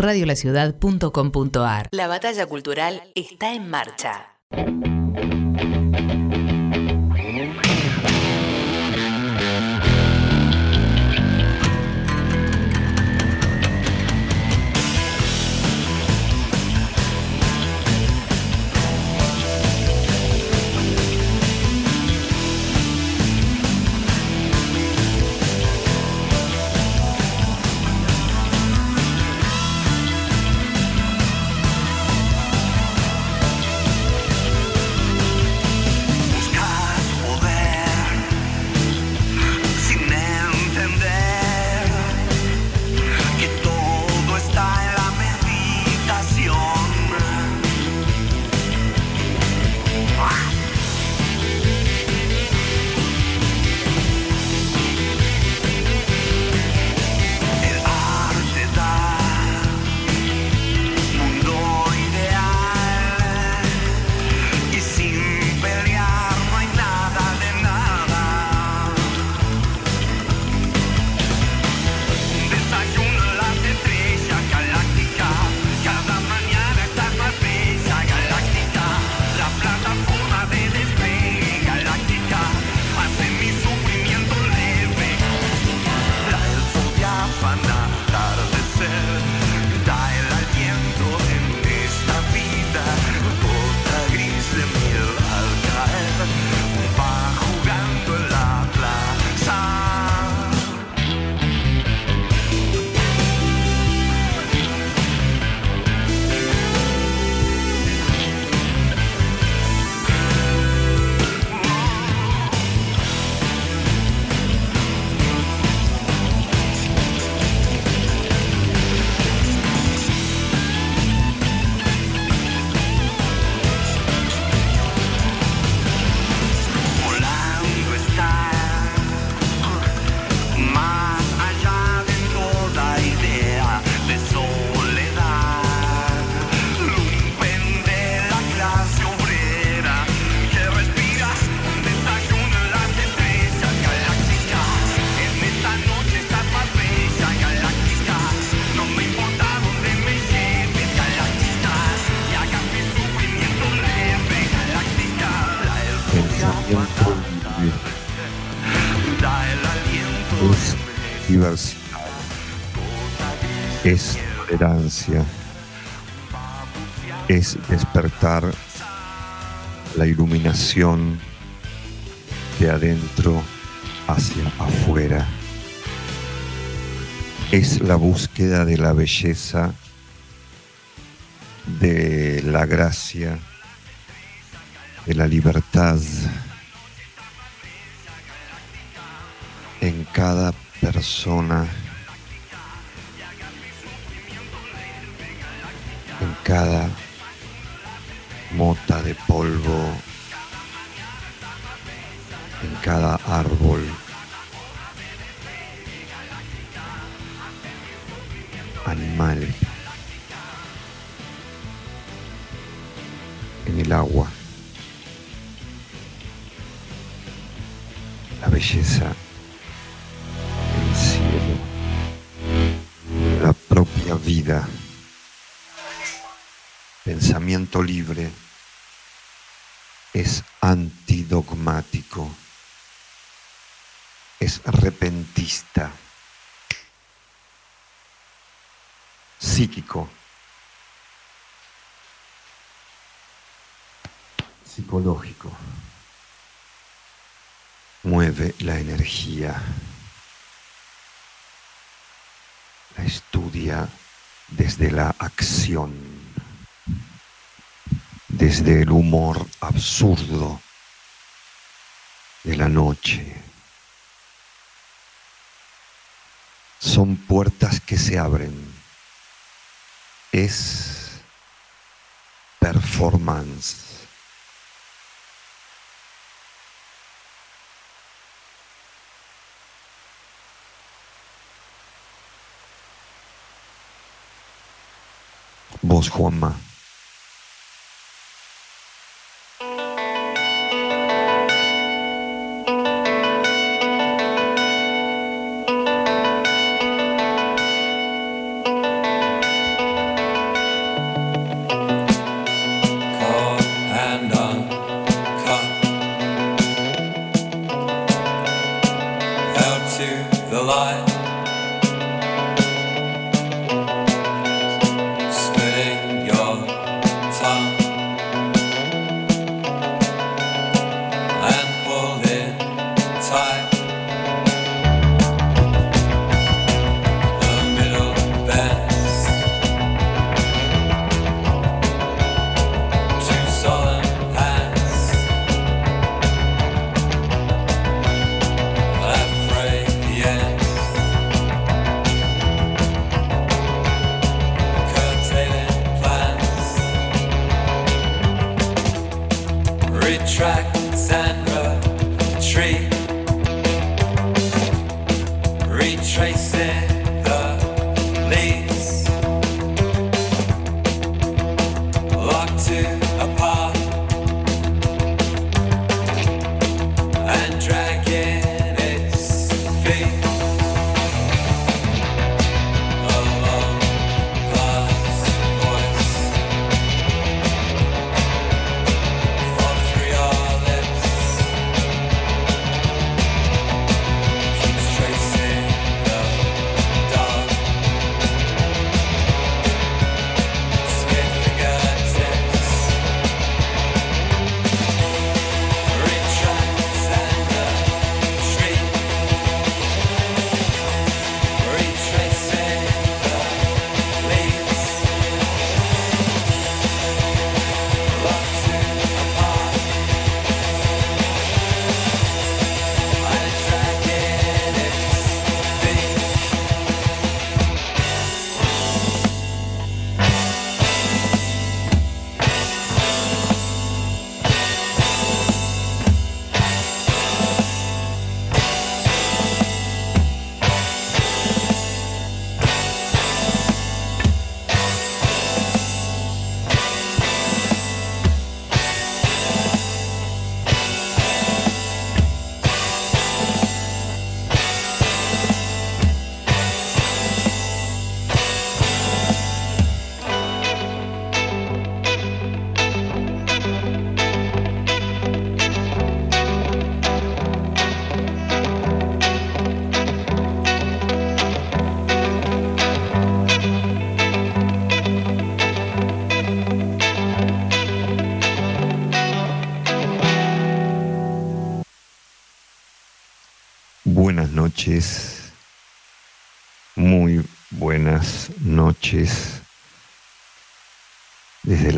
radiolaciudad.com.ar. La batalla cultural está en marcha. Es despertar la iluminación de adentro hacia afuera. Es la búsqueda de la belleza, de la gracia, de la libertad en cada persona cada mota de polvo, en cada árbol. Animal en el agua. La belleza, el cielo, la propia vida pensamiento libre es antidogmático, es repentista, psíquico, psicológico, mueve la energía, la estudia desde la acción desde el humor absurdo de la noche. Son puertas que se abren. Es performance. Vos, Juanma.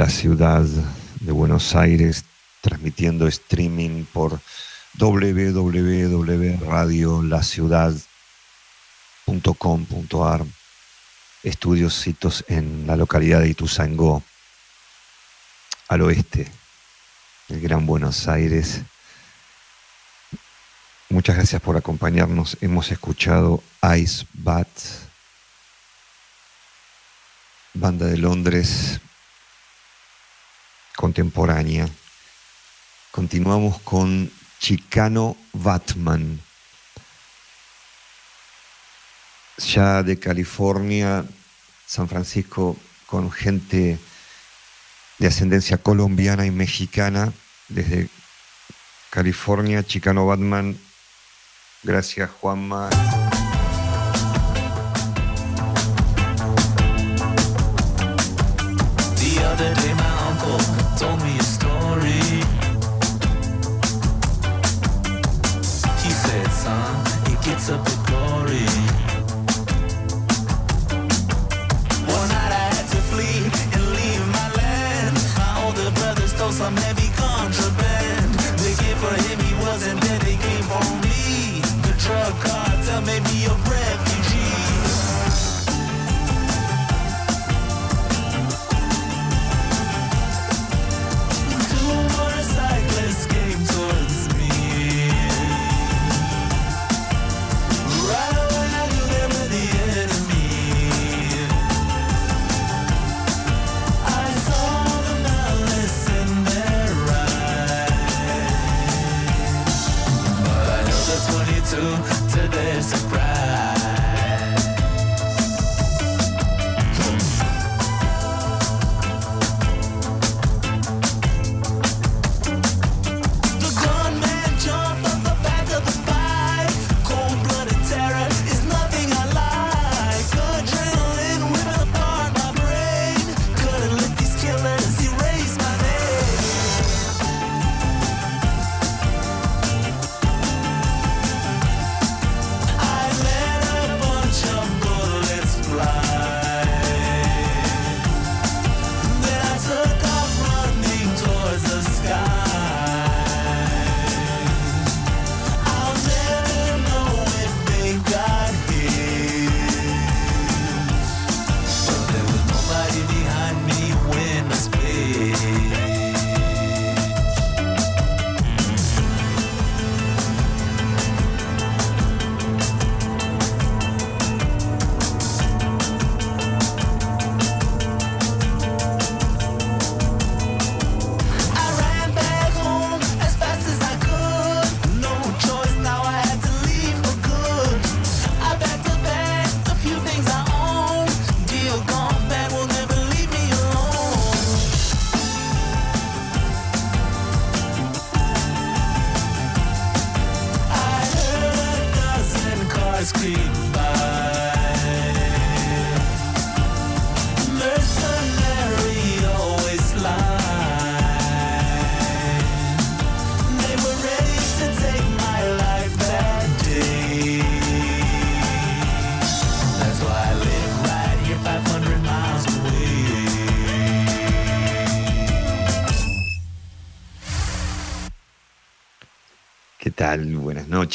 la ciudad de Buenos Aires, transmitiendo streaming por www.radiolaciudad.com.ar, estudios citos en la localidad de Ituzaingó, al oeste del Gran Buenos Aires. Muchas gracias por acompañarnos. Hemos escuchado Ice Bat, banda de Londres contemporánea. Continuamos con Chicano Batman. Ya de California, San Francisco, con gente de ascendencia colombiana y mexicana, desde California, Chicano Batman. Gracias, Juanma.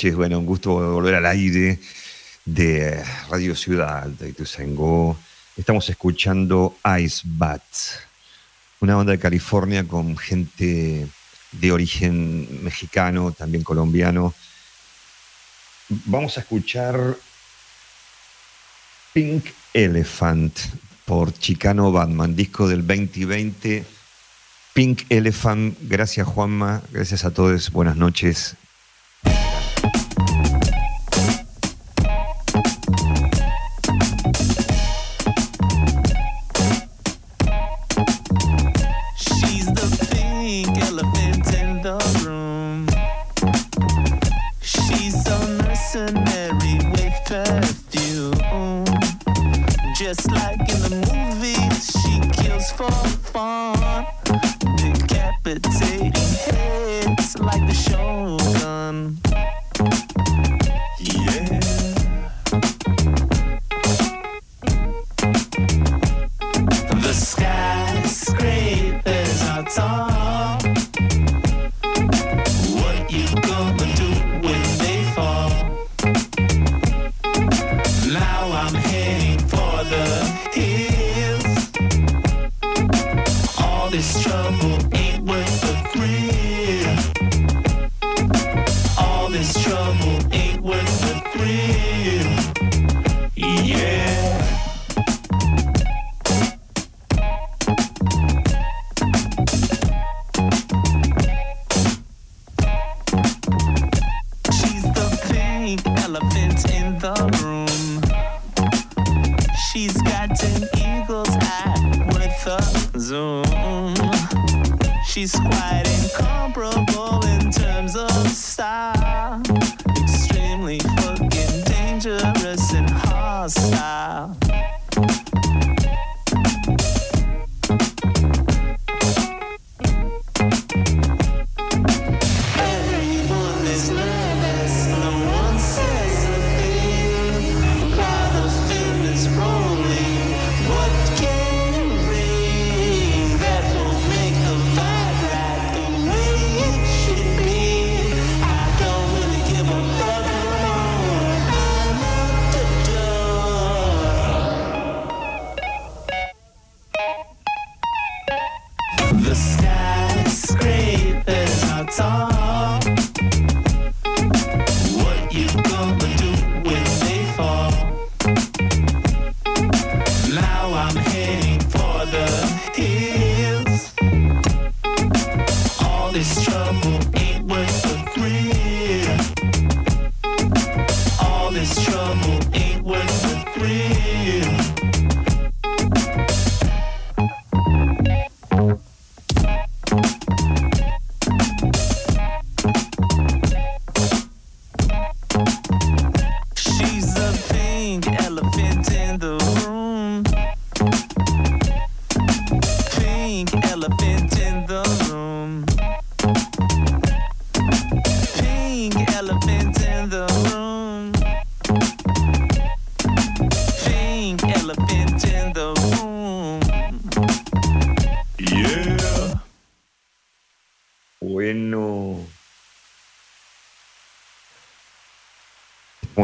Bueno, un gusto volver al aire de Radio Ciudad de Ituzaingó. Estamos escuchando Ice Bat, una banda de California con gente de origen mexicano, también colombiano. Vamos a escuchar Pink Elephant por Chicano Batman, disco del 2020. Pink Elephant, gracias Juanma, gracias a todos, buenas noches,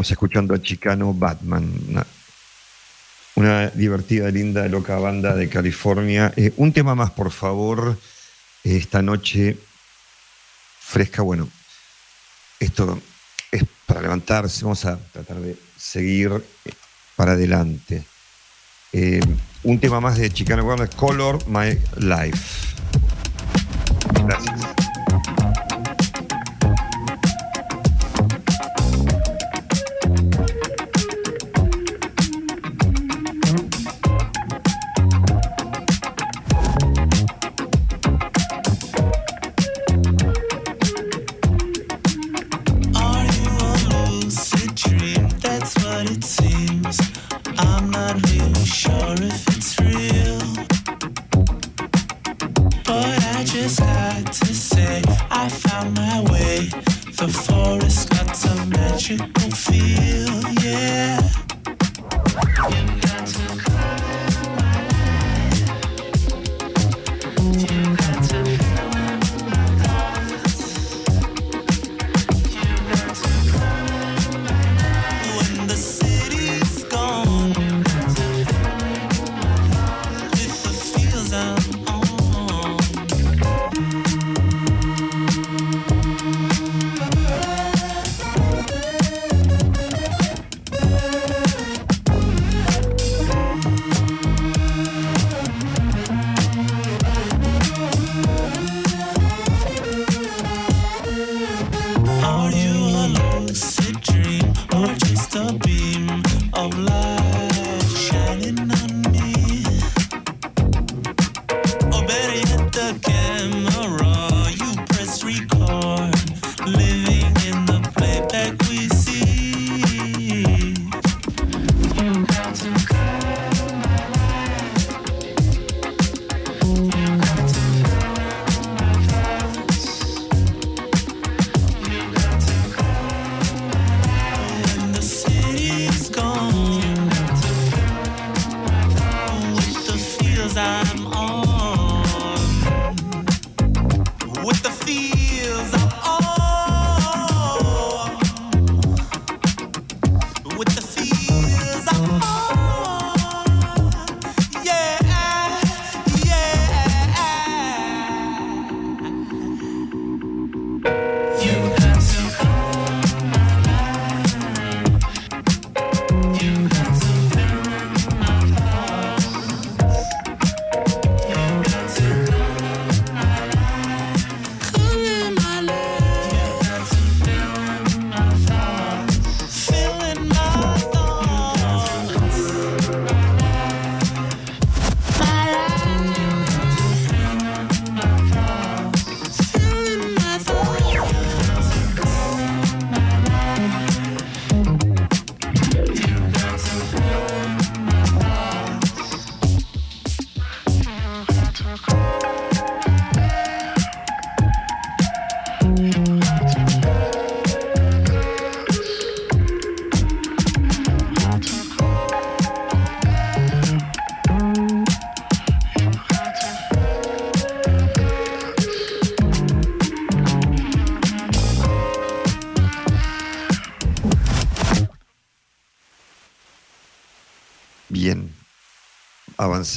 Estamos escuchando a Chicano Batman, una, divertida, linda, loca banda de California. Eh, un tema más, por favor, eh, esta noche fresca. Bueno, esto es para levantarse, vamos a tratar de seguir eh, para adelante. Un tema más de Chicano Batman, Color My Life. Gracias.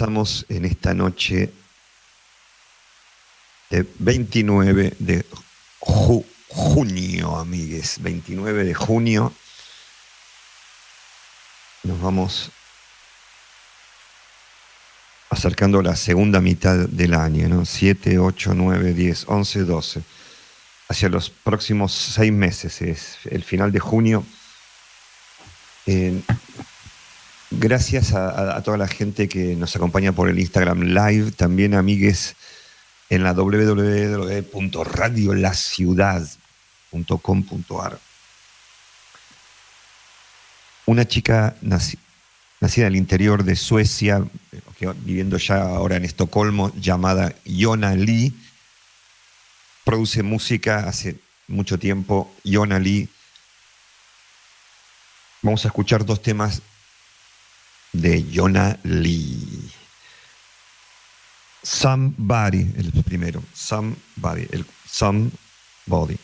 Avanzamos en esta noche de 29 de ju- junio, amigues. 29 de junio. Nos vamos acercando a la segunda mitad del año, ¿no? 7, 8, 9, 10, 11, 12. Hacia los próximos seis meses, es el final de junio. Eh, Gracias a, toda la gente que nos acompaña por el Instagram Live, también amigues en la www.radiolaciudad.com.ar. Una chica naci- nacida en el interior de Suecia, viviendo ya ahora en Estocolmo, llamada Yona Lee, produce música hace mucho tiempo. Yona Lee. Vamos a escuchar dos temas de Yona Lee. Somebody, el primero. Somebody, el Somebody.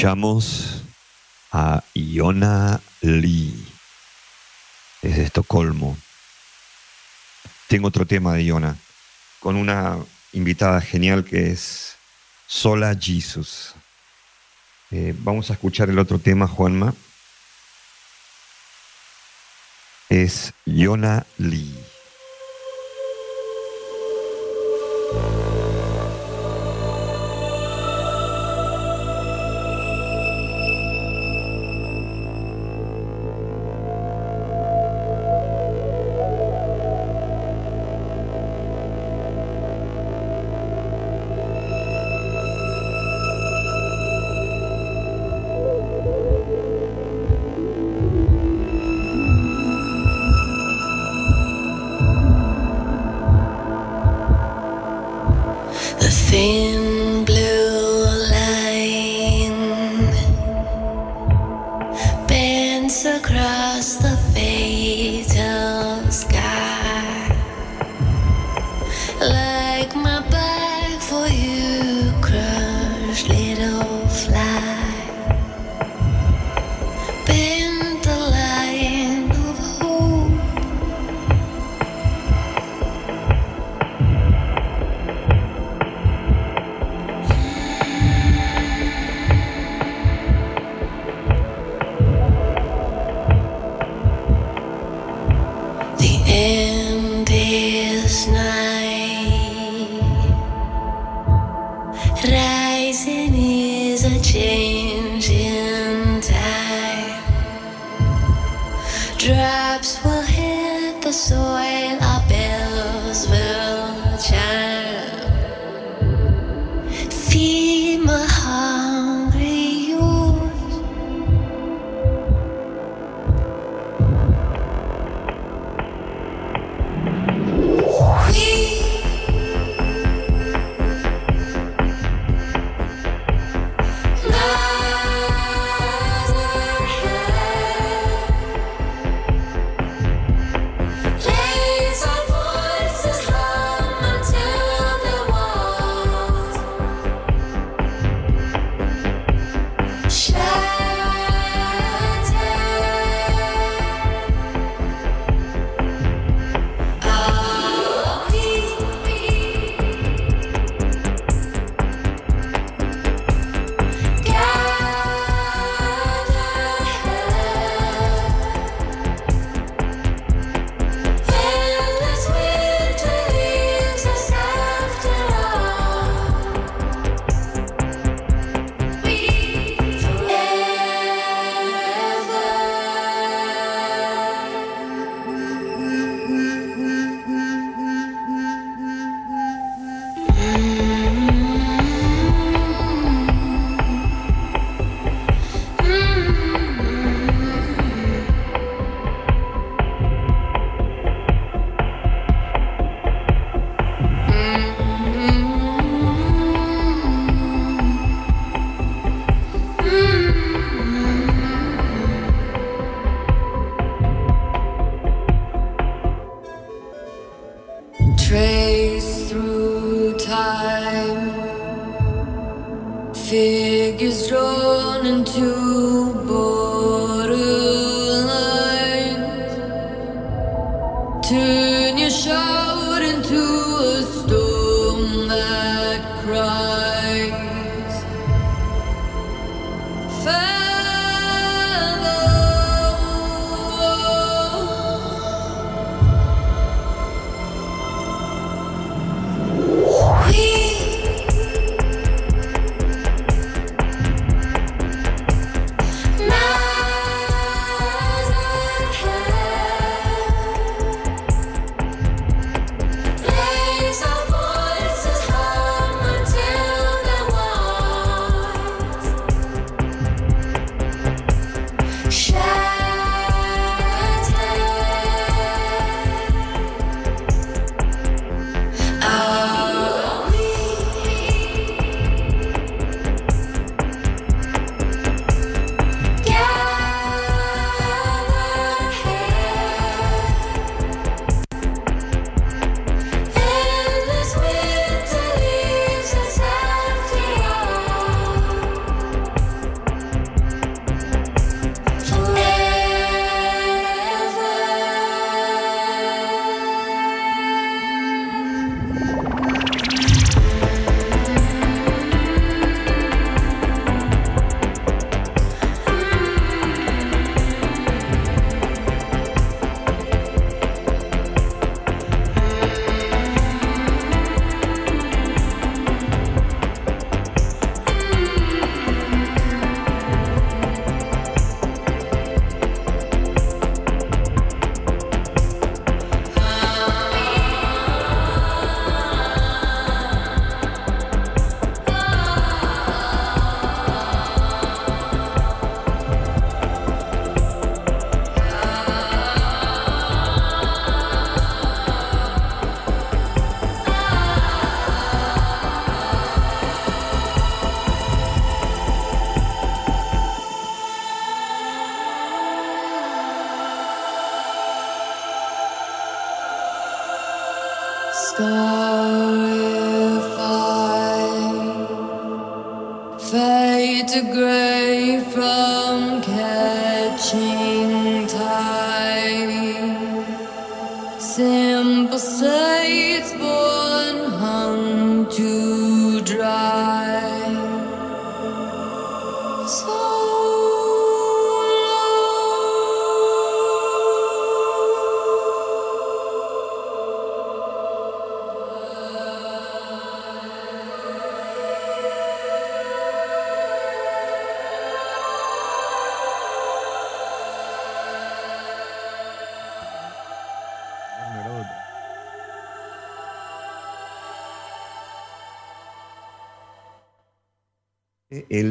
escuchamos a Iona Lee desde Estocolmo. Tengo otro tema de Iona con una invitada genial que es Sola Jesus. Eh, vamos a escuchar el otro tema, Juanma. Es Iona Lee. across the face.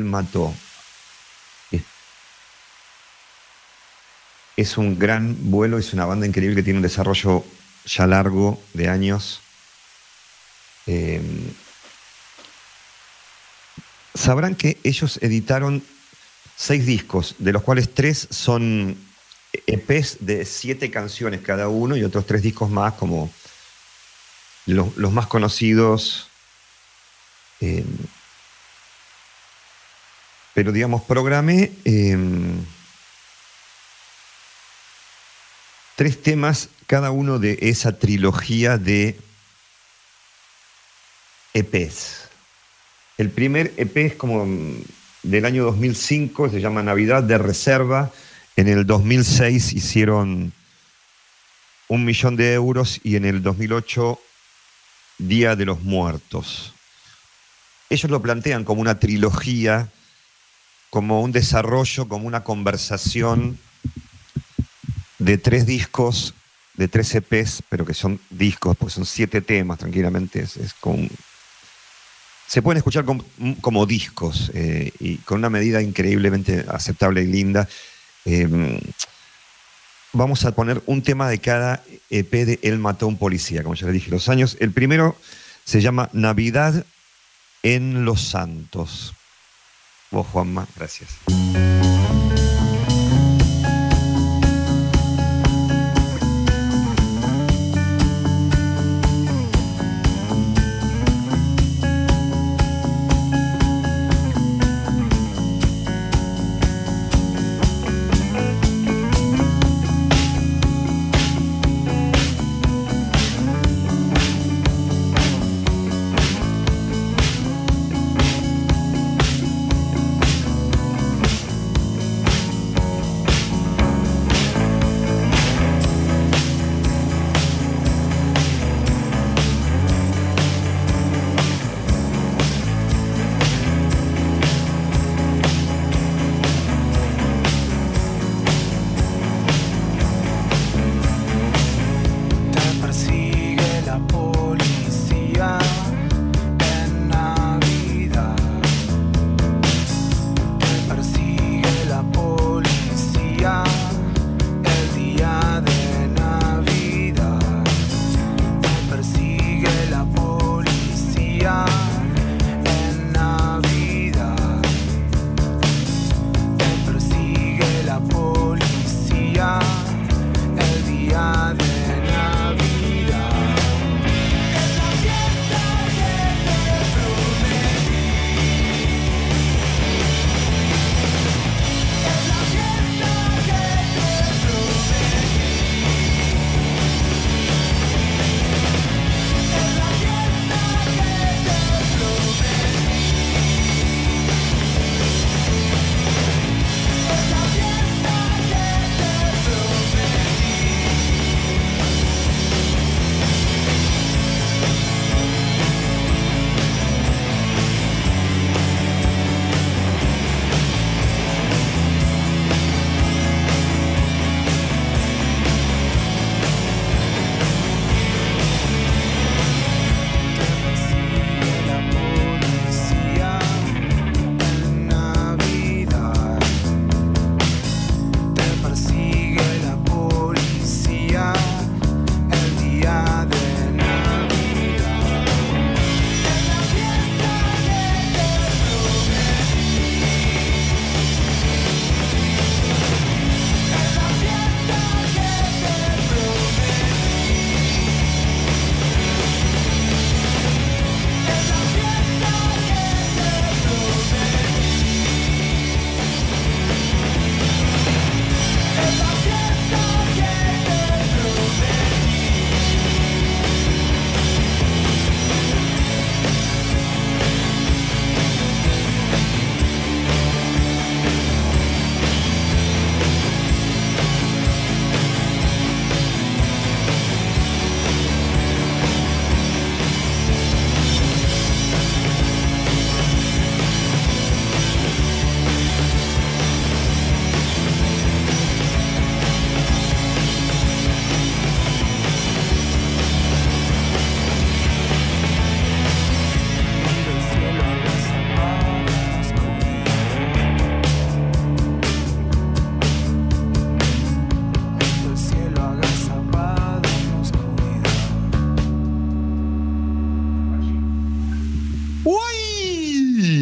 Mató. Es- un gran vuelo, es una banda increíble que tiene un desarrollo ya largo de años. Eh, sabrán que ellos editaron seis discos, de los cuales tres son EPs de siete canciones cada uno y otros tres discos más como los, más conocidos. eh, pero digamos, programé eh, tres temas, cada uno de esa trilogía de EPs. El primer EP es como del año 2005, se llama Navidad de Reserva. En el 2006 hicieron un millón de euros y en el 2008 Día de los Muertos. Ellos lo plantean como una trilogía, como un desarrollo, como una conversación de tres discos, de tres EPs, pero que son discos, porque son siete temas, tranquilamente. Es, con- se pueden escuchar como, como discos eh, y con una medida increíblemente aceptable y linda. Eh, vamos a poner un tema de cada EP de Él mató a un policía, como ya les dije, los años. El primero se llama Navidad en los Santos. Vos, Juanma, gracias.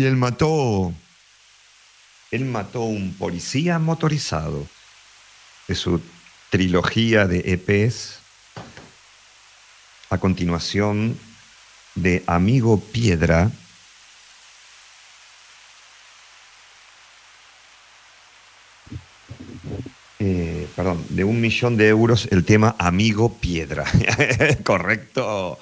Él mató. Él mató un policía motorizado. De su trilogía de EPs. A continuación de Amigo Piedra. Eh, perdón, de un millón de euros el tema Amigo Piedra. Correcto.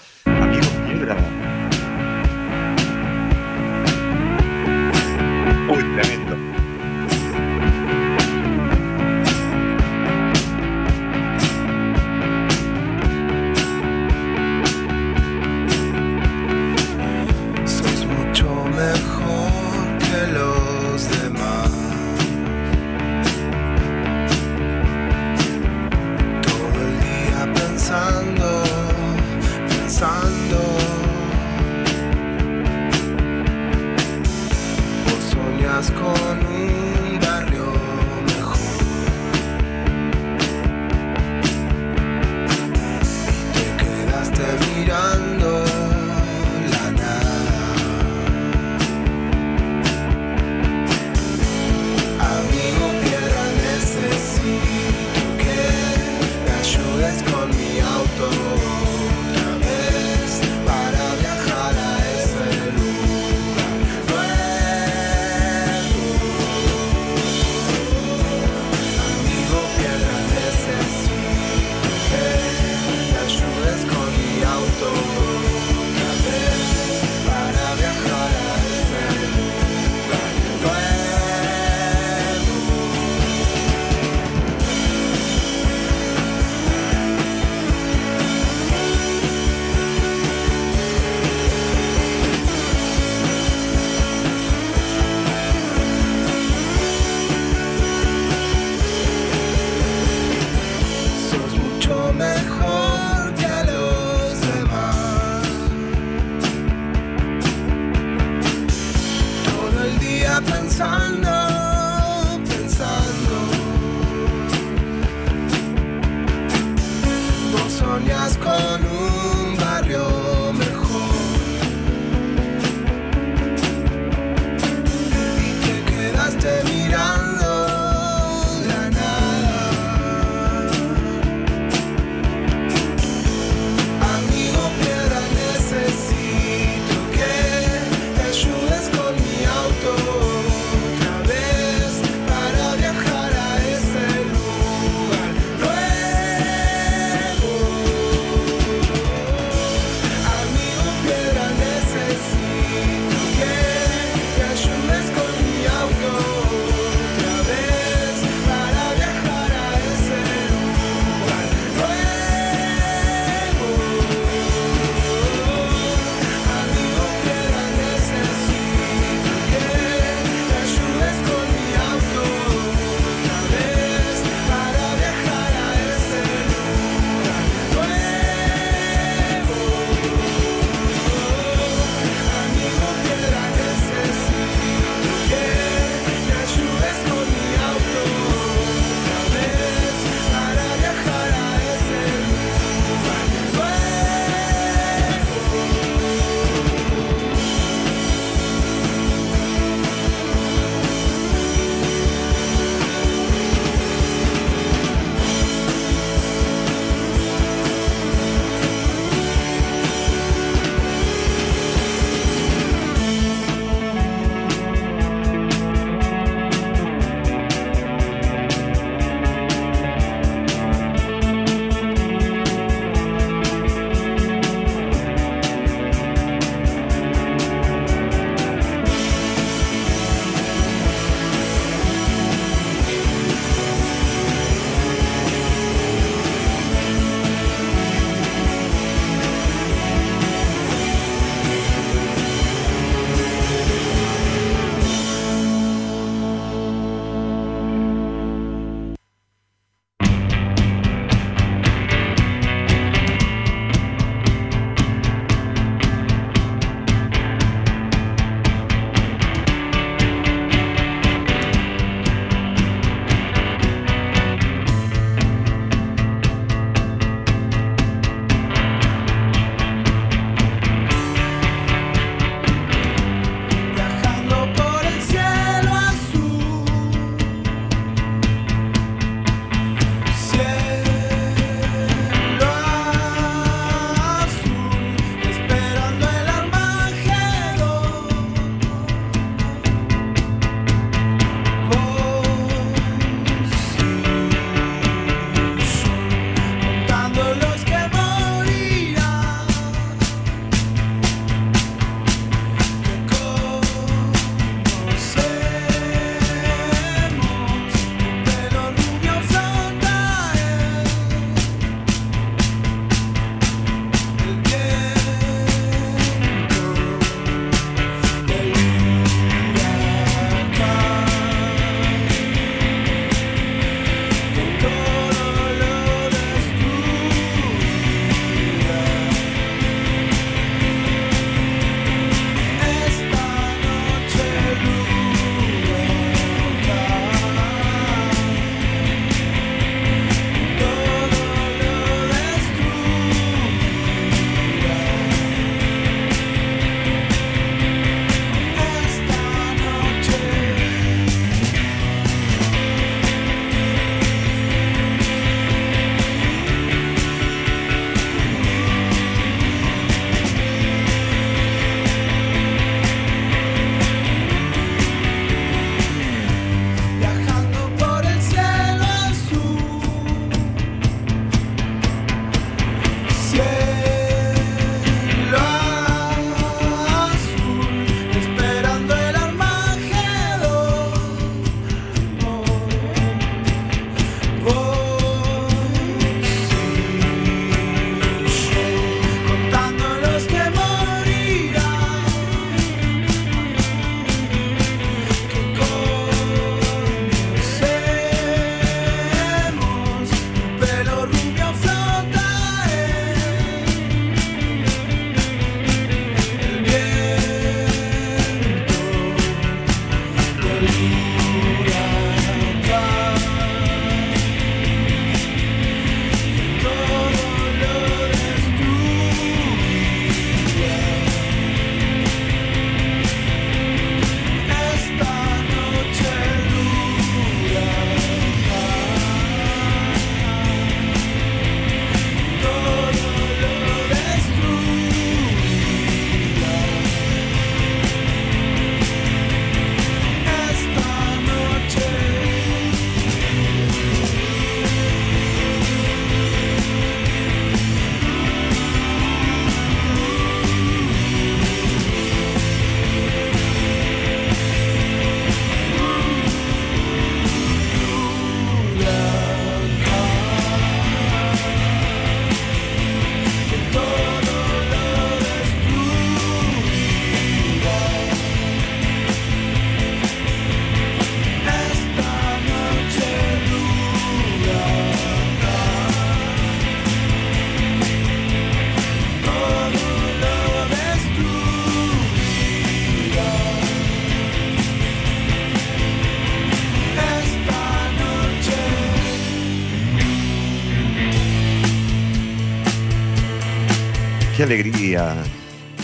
Alegría,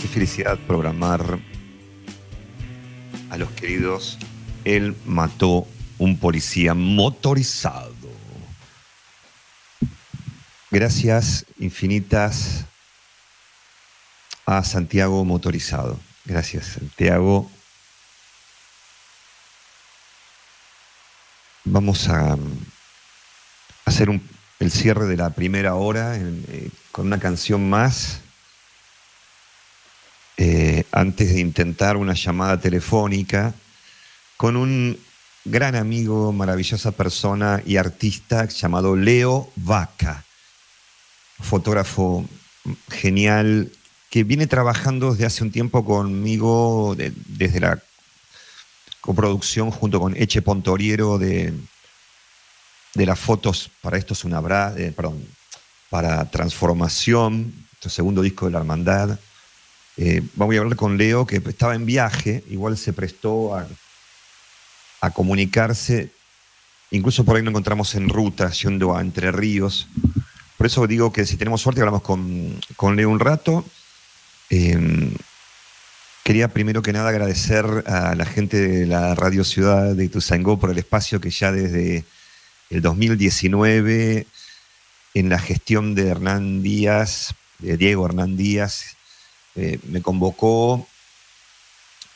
qué felicidad programar a los queridos. Él mató un policía motorizado. Gracias infinitas a Santiago Motorizado. Gracias, Santiago. Vamos a mm, hacer el cierre de la primera hora eh, con una canción más. Antes de intentar una llamada telefónica con un gran amigo, maravillosa persona y artista llamado Leo Vaca, fotógrafo genial que viene trabajando desde hace un tiempo conmigo de- desde la coproducción junto con Eche Pontoriero de, de las fotos para esto es una bra, eh, perdón, para Transformación, segundo disco de la Hermandad. Eh, vamos a hablar con Leo, que estaba en viaje, igual se prestó a, comunicarse. Incluso por ahí nos encontramos en ruta, yendo a Entre Ríos. Por eso digo que si tenemos suerte, hablamos con, con Leo un rato. Eh, quería primero que nada agradecer a la gente de la Radio Ciudad de Ituzaingó por el espacio que ya desde el 2019, en la gestión de Hernán Díaz, de Diego Hernán Díaz, eh, me convocó.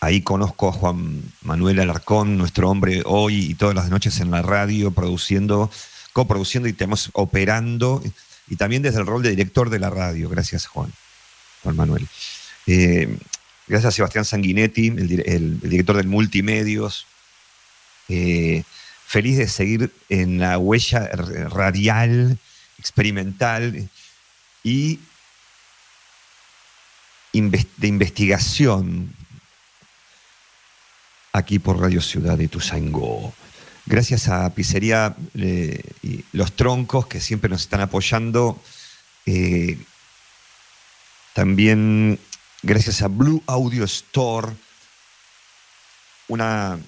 Ahí conozco a Juan Manuel Alarcón, nuestro hombre hoy y todas las noches en la radio, produciendo, coproduciendo y tenemos operando, y también desde el rol de director de la radio. Gracias, Juan, Juan Manuel. Eh, gracias a Sebastián Sanguinetti, el, dir- el- el director del Multimedios. Eh, feliz de seguir en la huella radial, experimental y de investigación aquí por Radio Ciudad de Ituzaingó. Gracias a Pizzería eh, y Los Troncos que siempre nos están apoyando. Eh, también gracias a Blue Audio Store, una,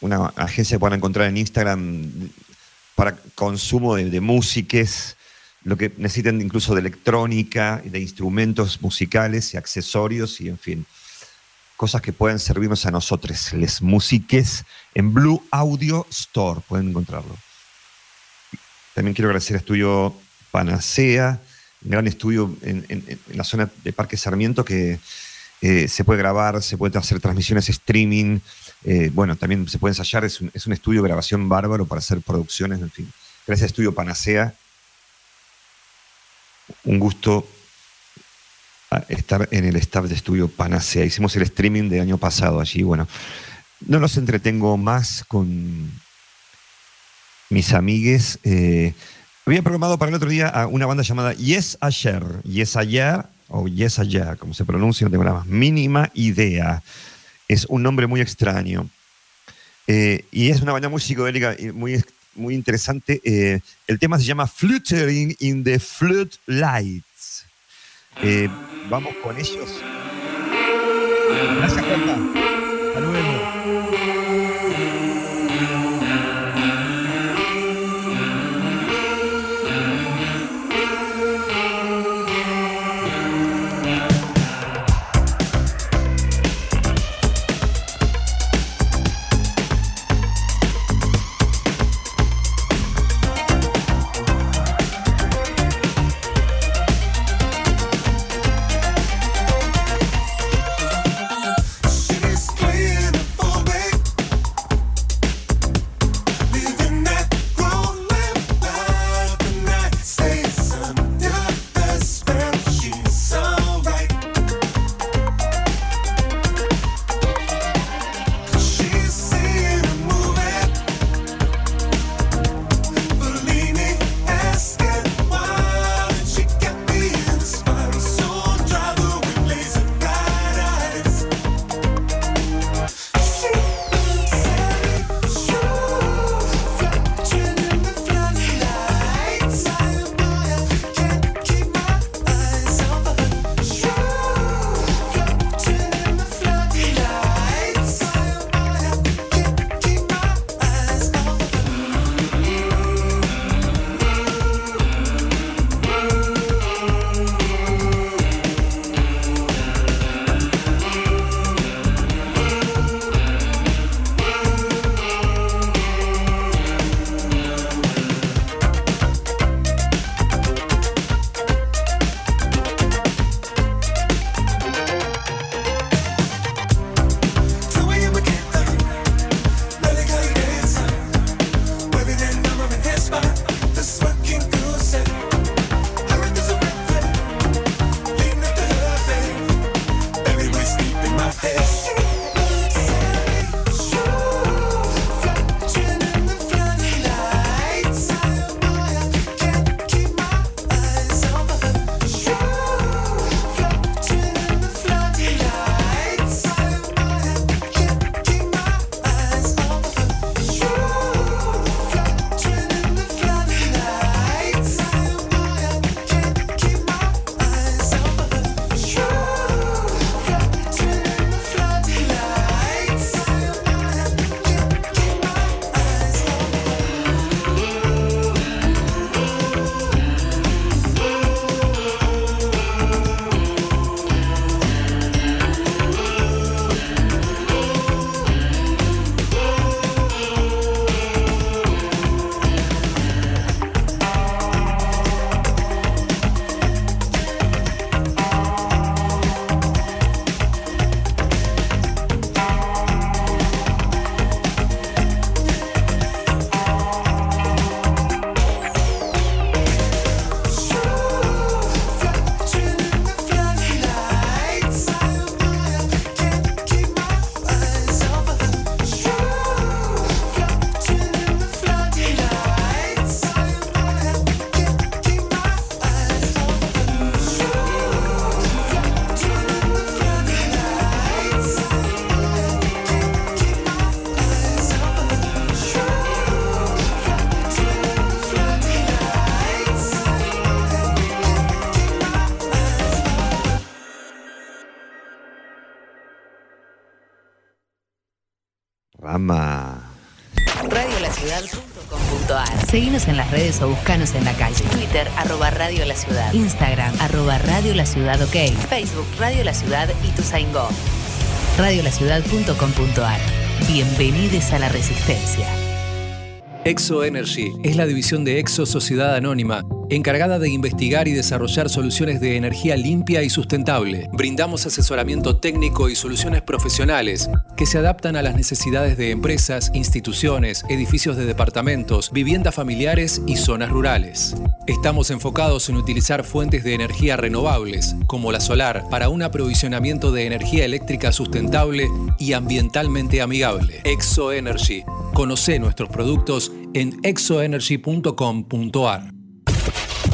una agencia que pueden encontrar en Instagram para consumo de, de músiques, lo que necesiten incluso de electrónica, de instrumentos musicales y accesorios y en fin, cosas que pueden servirnos a nosotros, les músiques, en Blue Audio Store, pueden encontrarlo. También quiero agradecer a Estudio Panacea, un gran estudio en la zona de Parque Sarmiento que eh, se puede grabar, se puede hacer transmisiones streaming, eh, bueno, también se puede ensayar, es un, es un estudio de grabación bárbaro para hacer producciones, en fin. Gracias a Estudio Panacea. Un gusto a estar en el staff de Estudio Panacea. Hicimos el streaming del año pasado allí, bueno. No los entretengo más con mis amigues. eh, había programado para el otro día a una banda llamada Yes Ayer, Yes Ayer o Yes Ayer, como se pronuncia, no tengo la más mínima idea. Es un nombre muy extraño. Eh, y es una banda muy psicodélica y muy, muy interesante. Eh, el tema se llama Fluttering in the Floodlights. Eh, vamos con ellos. Gracias, Juanpa. Hasta luego. Redes o buscanos en la calle. Twitter, arroba Radio La Ciudad. Instagram, arroba Radio La Ciudad OK. Facebook, Radio La Ciudad y Tuzaingó. Radiolaciudad.com.ar. Bienvenidos a la Resistencia. Exo Energy es la división de Exo Sociedad Anónima, encargada de investigar y desarrollar soluciones de energía limpia y sustentable. Brindamos asesoramiento técnico y soluciones profesionales que se adaptan a las necesidades de empresas, instituciones, edificios de departamentos, viviendas familiares y zonas rurales. Estamos enfocados en utilizar fuentes de energía renovables, como la solar, para un aprovisionamiento de energía eléctrica sustentable y ambientalmente amigable. Exo Energy. Conoce nuestros productos en exoenergy.com.ar.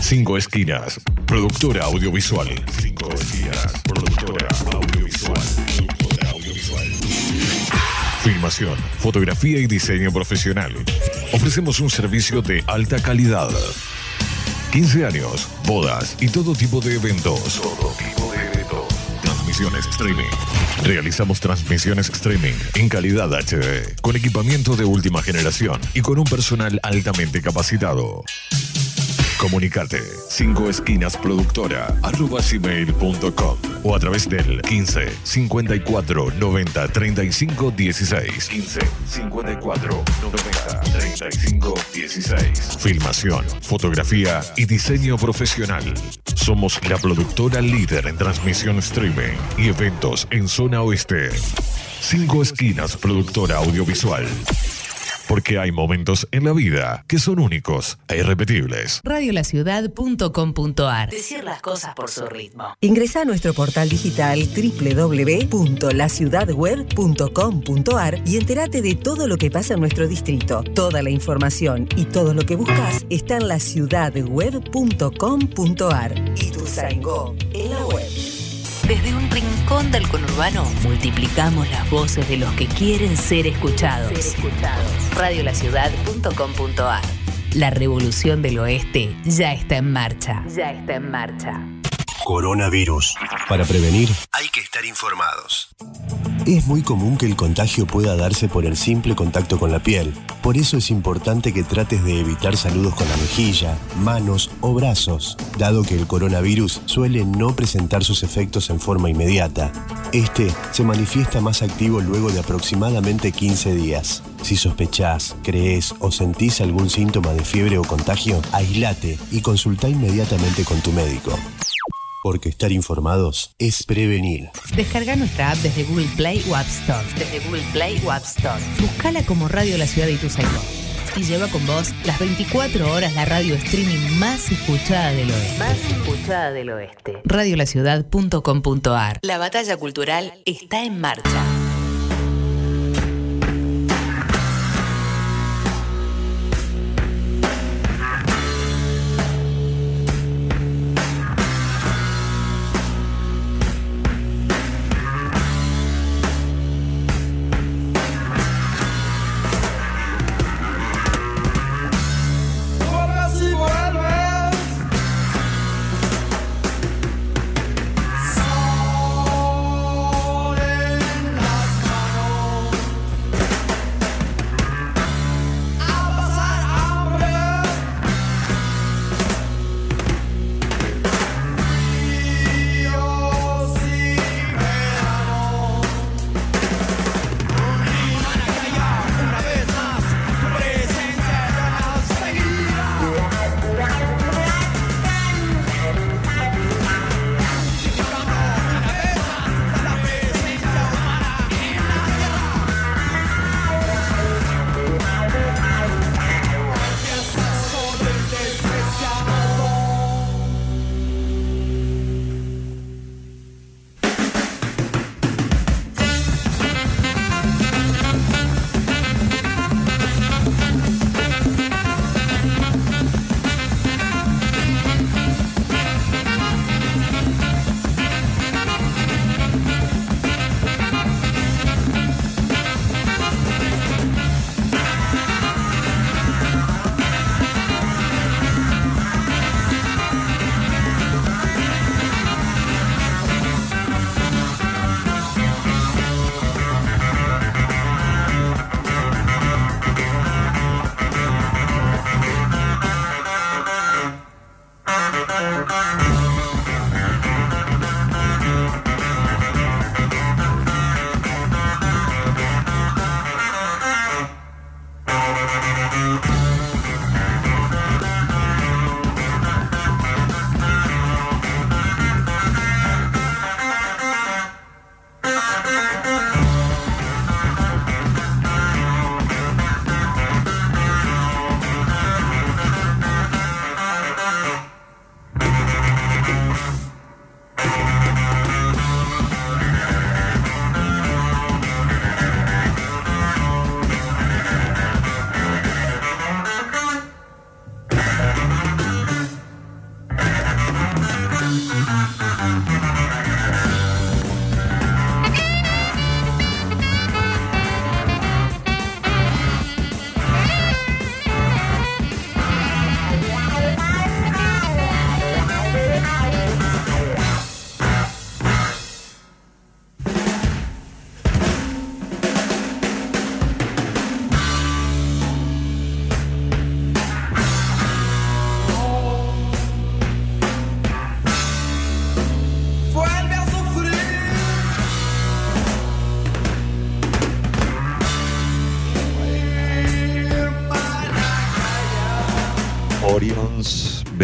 Cinco Esquinas, productora audiovisual. Fotografía y diseño profesional. Ofrecemos un servicio de alta calidad. 15 años, bodas y todo tipo de eventos. Todo tipo de eventos. Transmisiones streaming. Realizamos transmisiones streaming en calidad HD, con equipamiento de última generación y con un personal altamente capacitado. Comunicate 5 esquinas productora arroba o a través del 15 54 90 35 16 15 54 90 35 16 Filmación, fotografía y diseño profesional. Somos la productora líder en transmisión streaming y eventos en zona oeste. 5 esquinas productora audiovisual. Porque hay momentos en la vida que son únicos e irrepetibles. Radiolaciudad.com.ar. Decir las cosas por su ritmo. Ingresa a nuestro portal digital www.laciudadweb.com.ar y entérate de todo lo que pasa en nuestro distrito. Toda la información y todo lo que buscas está en laciudadweb.com.ar. Y tu Zaingó en la web. Desde un rincón del conurbano, multiplicamos las voces de los que quieren ser escuchados. Radiolaciudad.com.ar La revolución del oeste ya está en marcha. Ya está en marcha. Coronavirus. Para prevenir, hay que estar informados. Es muy común que el contagio pueda darse por el simple contacto con la piel. Por eso es importante que trates de evitar saludos con la mejilla, manos o brazos, dado que el coronavirus suele no presentar sus efectos en forma inmediata. Este se manifiesta más activo luego de aproximadamente 15 días. Si sospechás, crees o sentís algún síntoma de fiebre o contagio, aislate y consulta inmediatamente con tu médico. Porque estar informados es prevenir. Descarga nuestra app desde Google Play o App Store. Desde Google Play o App Store. Buscala como Radio La Ciudad y tu Zaingó. Y lleva con vos las 24 horas la radio streaming más escuchada del oeste. Más escuchada del oeste. Radiolaciudad.com.ar La batalla cultural está en marcha.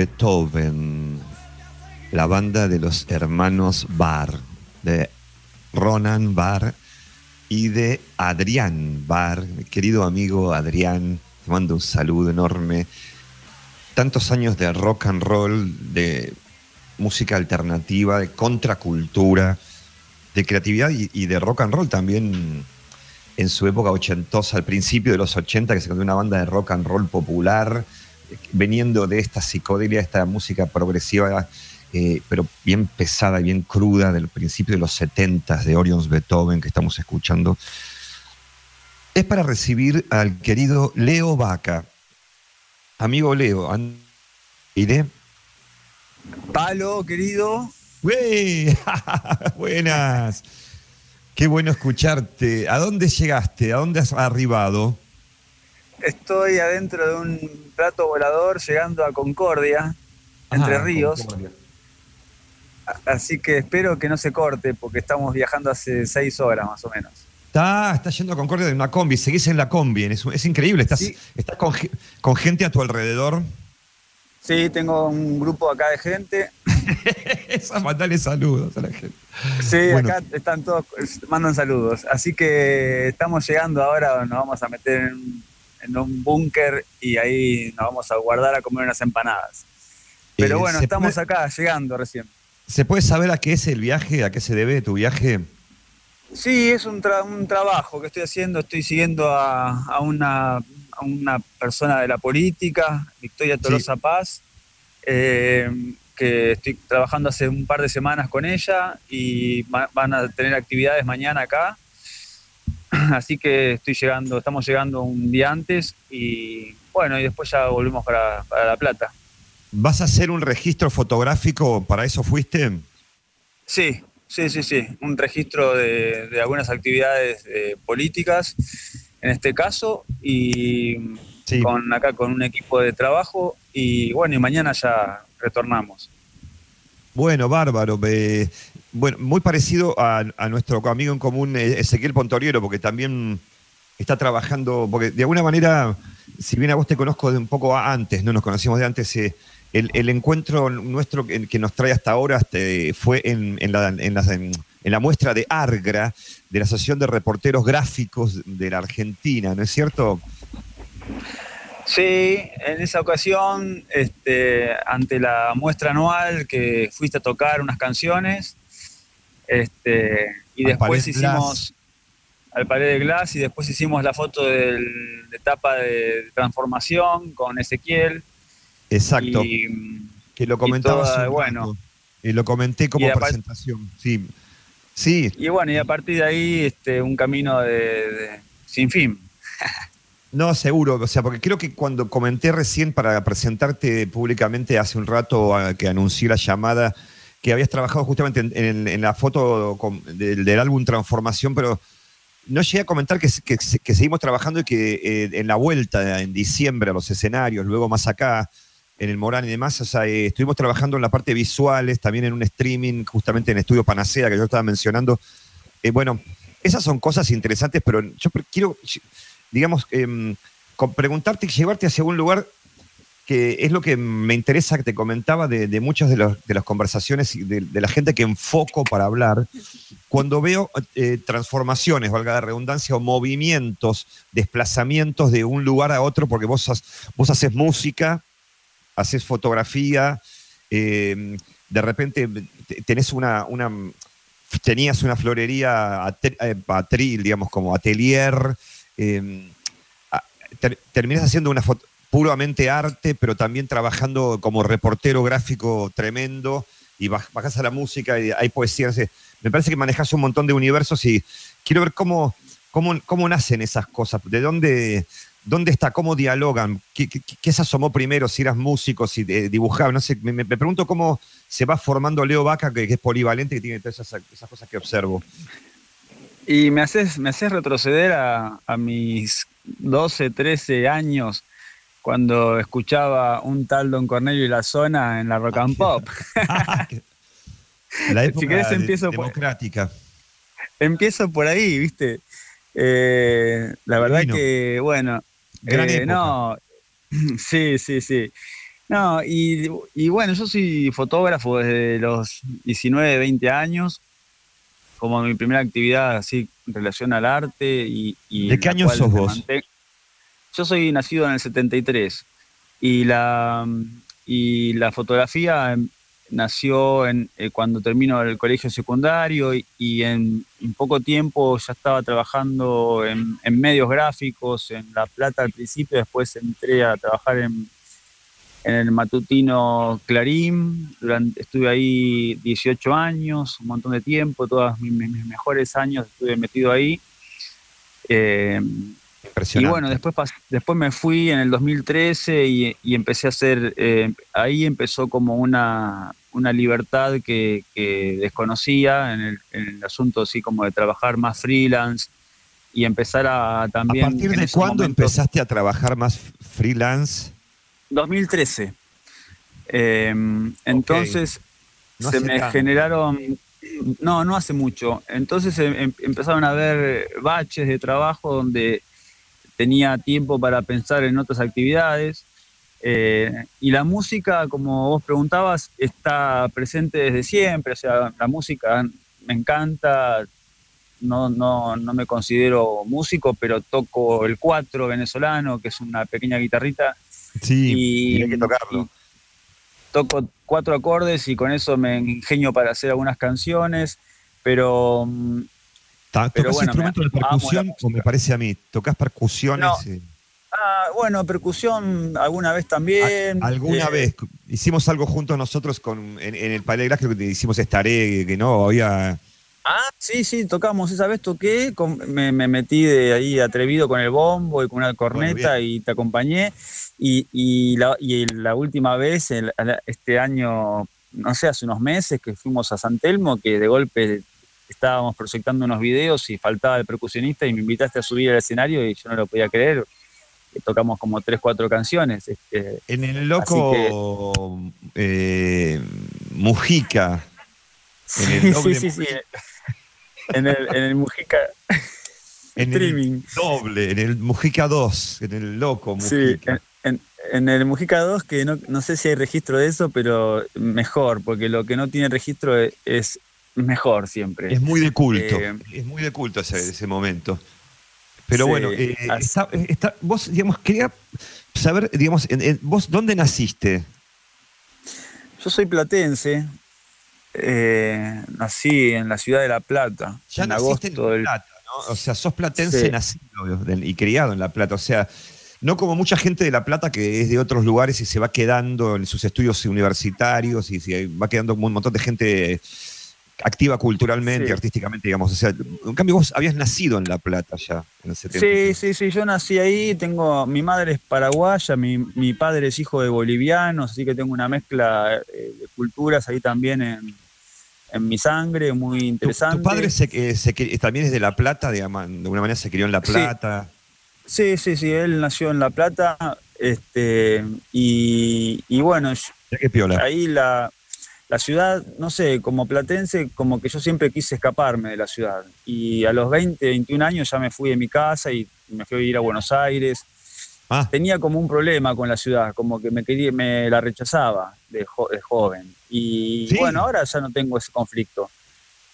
Beethoven, la banda de los hermanos Barr, de Ronan Barr y de Adrián Barr, mi querido amigo Adrián, te mando un saludo enorme. Tantos años de rock and roll, de música alternativa, de contracultura, de creatividad y, de rock and roll también en su época ochentosa, al principio de los 80, que se en una banda de rock and roll popular, veniendo de esta psicodelia, esta música progresiva, eh, pero bien pesada y bien cruda, del principio de los 70 de Orions Beethoven que estamos escuchando. Es para recibir al querido Leo Vaca. Amigo Leo, ¿iré? Palo, querido. ¡Güey! Buenas. Qué bueno escucharte. ¿A dónde llegaste? ¿A dónde has arribado? Estoy adentro de un plato volador llegando a Concordia, Entre Ah, Ríos. Concordia. A- Así que espero que no se corte porque estamos viajando hace seis horas más o menos. Está, está yendo a Concordia en una combi, seguís en la combi, es, es increíble, estás, Sí. estás con, ge- con gente a tu alrededor. Sí, tengo un grupo acá de gente. Esa, mandale saludos a la gente. Sí, Bueno. acá están todos, mandan saludos. Así que estamos llegando ahora, nos vamos a meter en, un- en un búnker y ahí nos vamos a guardar a comer unas empanadas. Pero Eh, bueno, ¿se estamos puede- acá, llegando recién. ¿Se puede saber a qué es el viaje, a qué se debe tu viaje? Sí, es un, tra- un trabajo que estoy haciendo. Estoy siguiendo a, a una, a una persona de la política, Victoria Tolosa Paz, eh, que estoy trabajando hace un par de semanas con ella y va- van a tener actividades mañana acá. Así que estoy llegando, estamos llegando un día antes y bueno, y después ya volvemos para, para La Plata. ¿Vas a hacer un registro fotográfico? ¿Para eso fuiste? Sí, sí, sí, sí. Un registro de, de algunas actividades eh, políticas, en este caso, y Sí. con acá con un equipo de trabajo. Y bueno, y mañana ya retornamos. Bueno, bárbaro. eh, bueno, muy parecido a, nuestro amigo en común eh, Ezequiel Pontoriero, porque también está trabajando, porque de alguna manera, si bien a vos te conozco de un poco antes, no nos conocíamos de antes, eh, el, encuentro nuestro que, nos trae hasta ahora este, fue en, la, en, en- en la muestra de ARGRA, de la Asociación de Reporteros Gráficos de la Argentina, ¿no es cierto? Sí, en esa ocasión, este, ante la muestra anual que fuiste a tocar unas canciones, este, y Al después hicimos al pared de glass y después hicimos la foto del- de etapa de transformación con Ezequiel. Exacto. Y, que lo comentaba toda- hace un bueno. y lo comenté como Y presentación. Sí. Sí, y bueno, y a partir de ahí este, un camino de, de- sin fin. No, seguro, o sea, porque creo que cuando comenté recién para presentarte públicamente hace un rato que anuncié la llamada, que habías trabajado justamente en, la foto del, álbum Transformación, pero no llegué a comentar que, seguimos trabajando y que eh, en la vuelta en diciembre a los escenarios, luego más acá, en el Morán y demás, o sea, eh, estuvimos trabajando en la parte visuales, también en un streaming, justamente en Estudio Panacea, que yo estaba mencionando. Eh, bueno, esas son cosas interesantes, pero yo quiero digamos, em, preguntarte y llevarte hacia un lugar es lo que me interesa que te comentaba de, muchas de, las conversaciones de, la gente que enfoco para hablar. Cuando veo eh, transformaciones, valga la redundancia, o movimientos, desplazamientos de un lugar a otro, porque vos, vos haces música, haces fotografía, eh, de repente te- tenés una, tenías una florería eh, atril, digamos, como atelier, eh, terminás haciendo una foto puramente arte, pero también trabajando como reportero gráfico tremendo y baj- bajás a la música y hay poesía. Me parece que manejas un montón de universos y quiero ver cómo, cómo, cómo nacen esas cosas, de dónde, dónde está, cómo dialogan, qué, se asomó primero, si eras músico, si eh, dibujabas, no sé, me, pregunto cómo se va formando Leo Vaca, que, es polivalente, que tiene todas esas, esas cosas que observo. Y me haces, me haces retroceder a, a mis 12, 13 años cuando escuchaba un tal Don Cornelio y la zona en la Rock and Pop. La Si época querés, de- empiezo por- democrática. Empiezo por ahí, ¿viste? Eh, la verdad Divino. que, bueno, Gran eh, época. no, sí, sí, sí. No, y, y bueno, yo soy fotógrafo desde los 19, 20 años, como mi primera actividad así en relación al arte. Y, y ¿De qué la año sos vos? Yo soy nacido en el 73 y la, y la fotografía em, nació en, eh, cuando termino el colegio secundario y, y en, poco tiempo ya estaba trabajando en, medios gráficos, en La Plata al principio, después entré a trabajar en, el matutino Clarín, estuve ahí 18 años, un montón de tiempo, todos mis, mis mejores años estuve metido ahí. Eh, y bueno, después, después me fui en el 2013 y, y empecé a hacer, eh, ahí empezó como una, una libertad que, que desconocía en el, en el asunto así como de trabajar más freelance y empezar a ¿A también... partir en de cuándo empezaste a trabajar más freelance? 2013. Eh, entonces No se me tanto. generaron, no, no hace mucho. Entonces em- em- empezaron a haber baches de trabajo donde tenía tiempo para pensar en otras actividades. Eh, y la música, como vos preguntabas, está presente desde siempre. O sea, la música me encanta. No, no, no me considero músico, pero toco el cuatro venezolano, que es una pequeña guitarrita. Sí, y, hay que tocarlo. toco cuatro acordes y con eso me ingenio para hacer algunas canciones, pero ¿Tocás bueno, me- instrumento de percusión o me parece a mí? ¿Tocas percusiones? No. ah, bueno, percusión alguna vez también. ¿Alguna eh, vez? Hicimos algo juntos nosotros con, en, en el Palegras, creo que hicimos estaré, que no, había... Ah, sí, sí, tocamos esa vez, toqué, con- me, me metí de ahí atrevido con el bombo y con una corneta y te acompañé. Y, y la, y la última vez, el- este año, no sé, hace unos meses que fuimos a San Telmo, que de golpe estábamos proyectando unos videos y faltaba el percusionista y me invitaste a subir al escenario y yo no lo podía creer. que Tocamos como tres, cuatro canciones. este, En el loco eh, Mujica. En el Sí, doble sí, sí, sí. En el, en el Mujica. En streaming. el doble, en el Mujica 2, en el loco Sí, Mujica. en, en- en el Mujica 2, que no, no sé si hay registro de eso, pero mejor, porque lo que no tiene registro es, es mejor siempre. Es muy de culto, Eh, es muy de culto ese, ese momento. Pero Sí, bueno, eh, está- está- vos, digamos, quería saber, digamos, en- en- vos dónde naciste. Yo soy platense, eh, nací en la ciudad de La Plata, Ya en naciste agosto en La. Plata, ¿no? O sea, sos platense Sí. nacido y criado en La Plata. O sea, no como mucha gente de La Plata que es de otros lugares y se va quedando en sus estudios universitarios y se va quedando un montón de gente activa culturalmente, Sí. artísticamente, digamos. O sea, en cambio vos habías nacido en La Plata ya, en el 70. Sí, sí, sí, yo nací ahí, tengo, mi madre es paraguaya, mi, mi padre es hijo de bolivianos, así que tengo una mezcla eh, de culturas ahí también en, en mi sangre, muy Tu, interesante. tu padre se, eh, se también es de La Plata, digamos, de alguna manera se crió en La. Plata. Sí, sí, sí, él nació en La Plata, este, y, y bueno, yo- ahí la, la ciudad, no sé, como platense, como que yo siempre quise escaparme de la ciudad. Y a los 20, 21 años ya me fui de mi casa y me fui a ir a Buenos Aires. Ah. Tenía como un problema con la ciudad, como que me quería, me la rechazaba de, jo- de joven. Y Sí. bueno, ahora ya no tengo ese conflicto.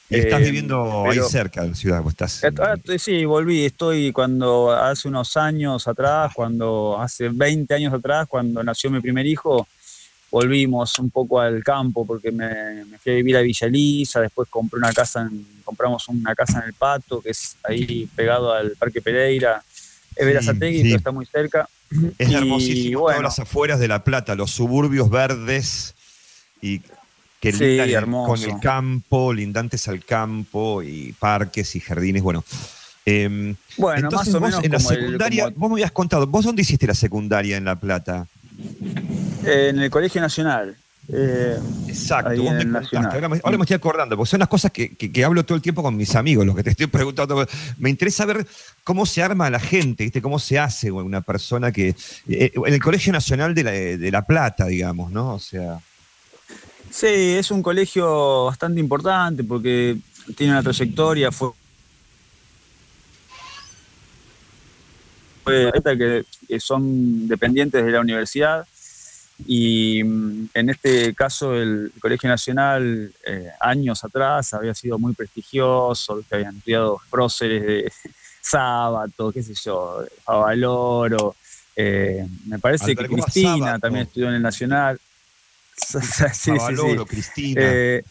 Y estás Eh, viviendo ahí cerca de la ciudad. estás, estoy- sí, volví. Estoy cuando hace unos años atrás, cuando hace 20 años atrás, cuando nació mi primer hijo, volvimos un poco al campo porque me, me fui a vivir a Villa Elisa, después compré una casa, en- compramos una casa en el Pato, que es ahí pegado al Parque Pereira. Es Sí, Verazategui, sí. pero está muy cerca. Es Y hermosísimo bueno. las afueras de La Plata, los suburbios verdes y que Sí, lindan con el campo, lindantes al campo y parques y jardines. Bueno, em, Bueno, entonces más o vos menos en la el- secundaria, como- vos me habías contado, ¿vos dónde hiciste la secundaria en La Plata? En el Colegio Nacional. Eh, Exacto, vos me. Nacional. Ahora me, ahora me estoy acordando, porque son las cosas que, que- que hablo todo el tiempo con mis amigos, lo que te estoy preguntando. Me interesa ver cómo se arma la gente, ¿viste? cómo se hace una persona que. eh, en el Colegio Nacional de la, de La Plata, digamos, ¿no? O sea. Sí, es un colegio bastante importante porque tiene una trayectoria, fue, fue que, que son dependientes de la universidad Y mm, en este caso el Colegio Nacional, eh, años atrás, había sido muy prestigioso, que habían estudiado próceres de Sábato, qué sé yo, Favaloro, eh, me parece que Albergó Cristina también estudió en el Nacional. sí, sí, sí. Favaloro, Cristina, Eh,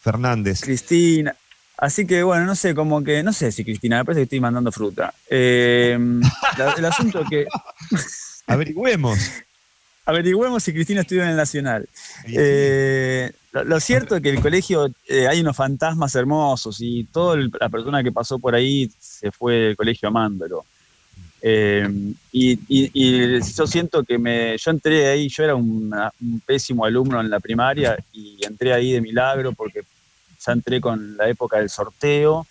Fernández. Cristina. Así que bueno, no sé, como que, no sé si Cristina, me parece que estoy mandando fruta. La- el asunto es que Averigüemos. Averigüemos si Cristina estudió en el Nacional. Eh, lo, lo cierto es que el colegio eh, hay unos fantasmas hermosos y toda la persona que pasó por ahí se fue del colegio amándolo. Eh, y, y- y yo siento que me, yo entré ahí, yo era una- un pésimo alumno en la primaria y entré ahí de milagro porque ya entré con la época del sorteo,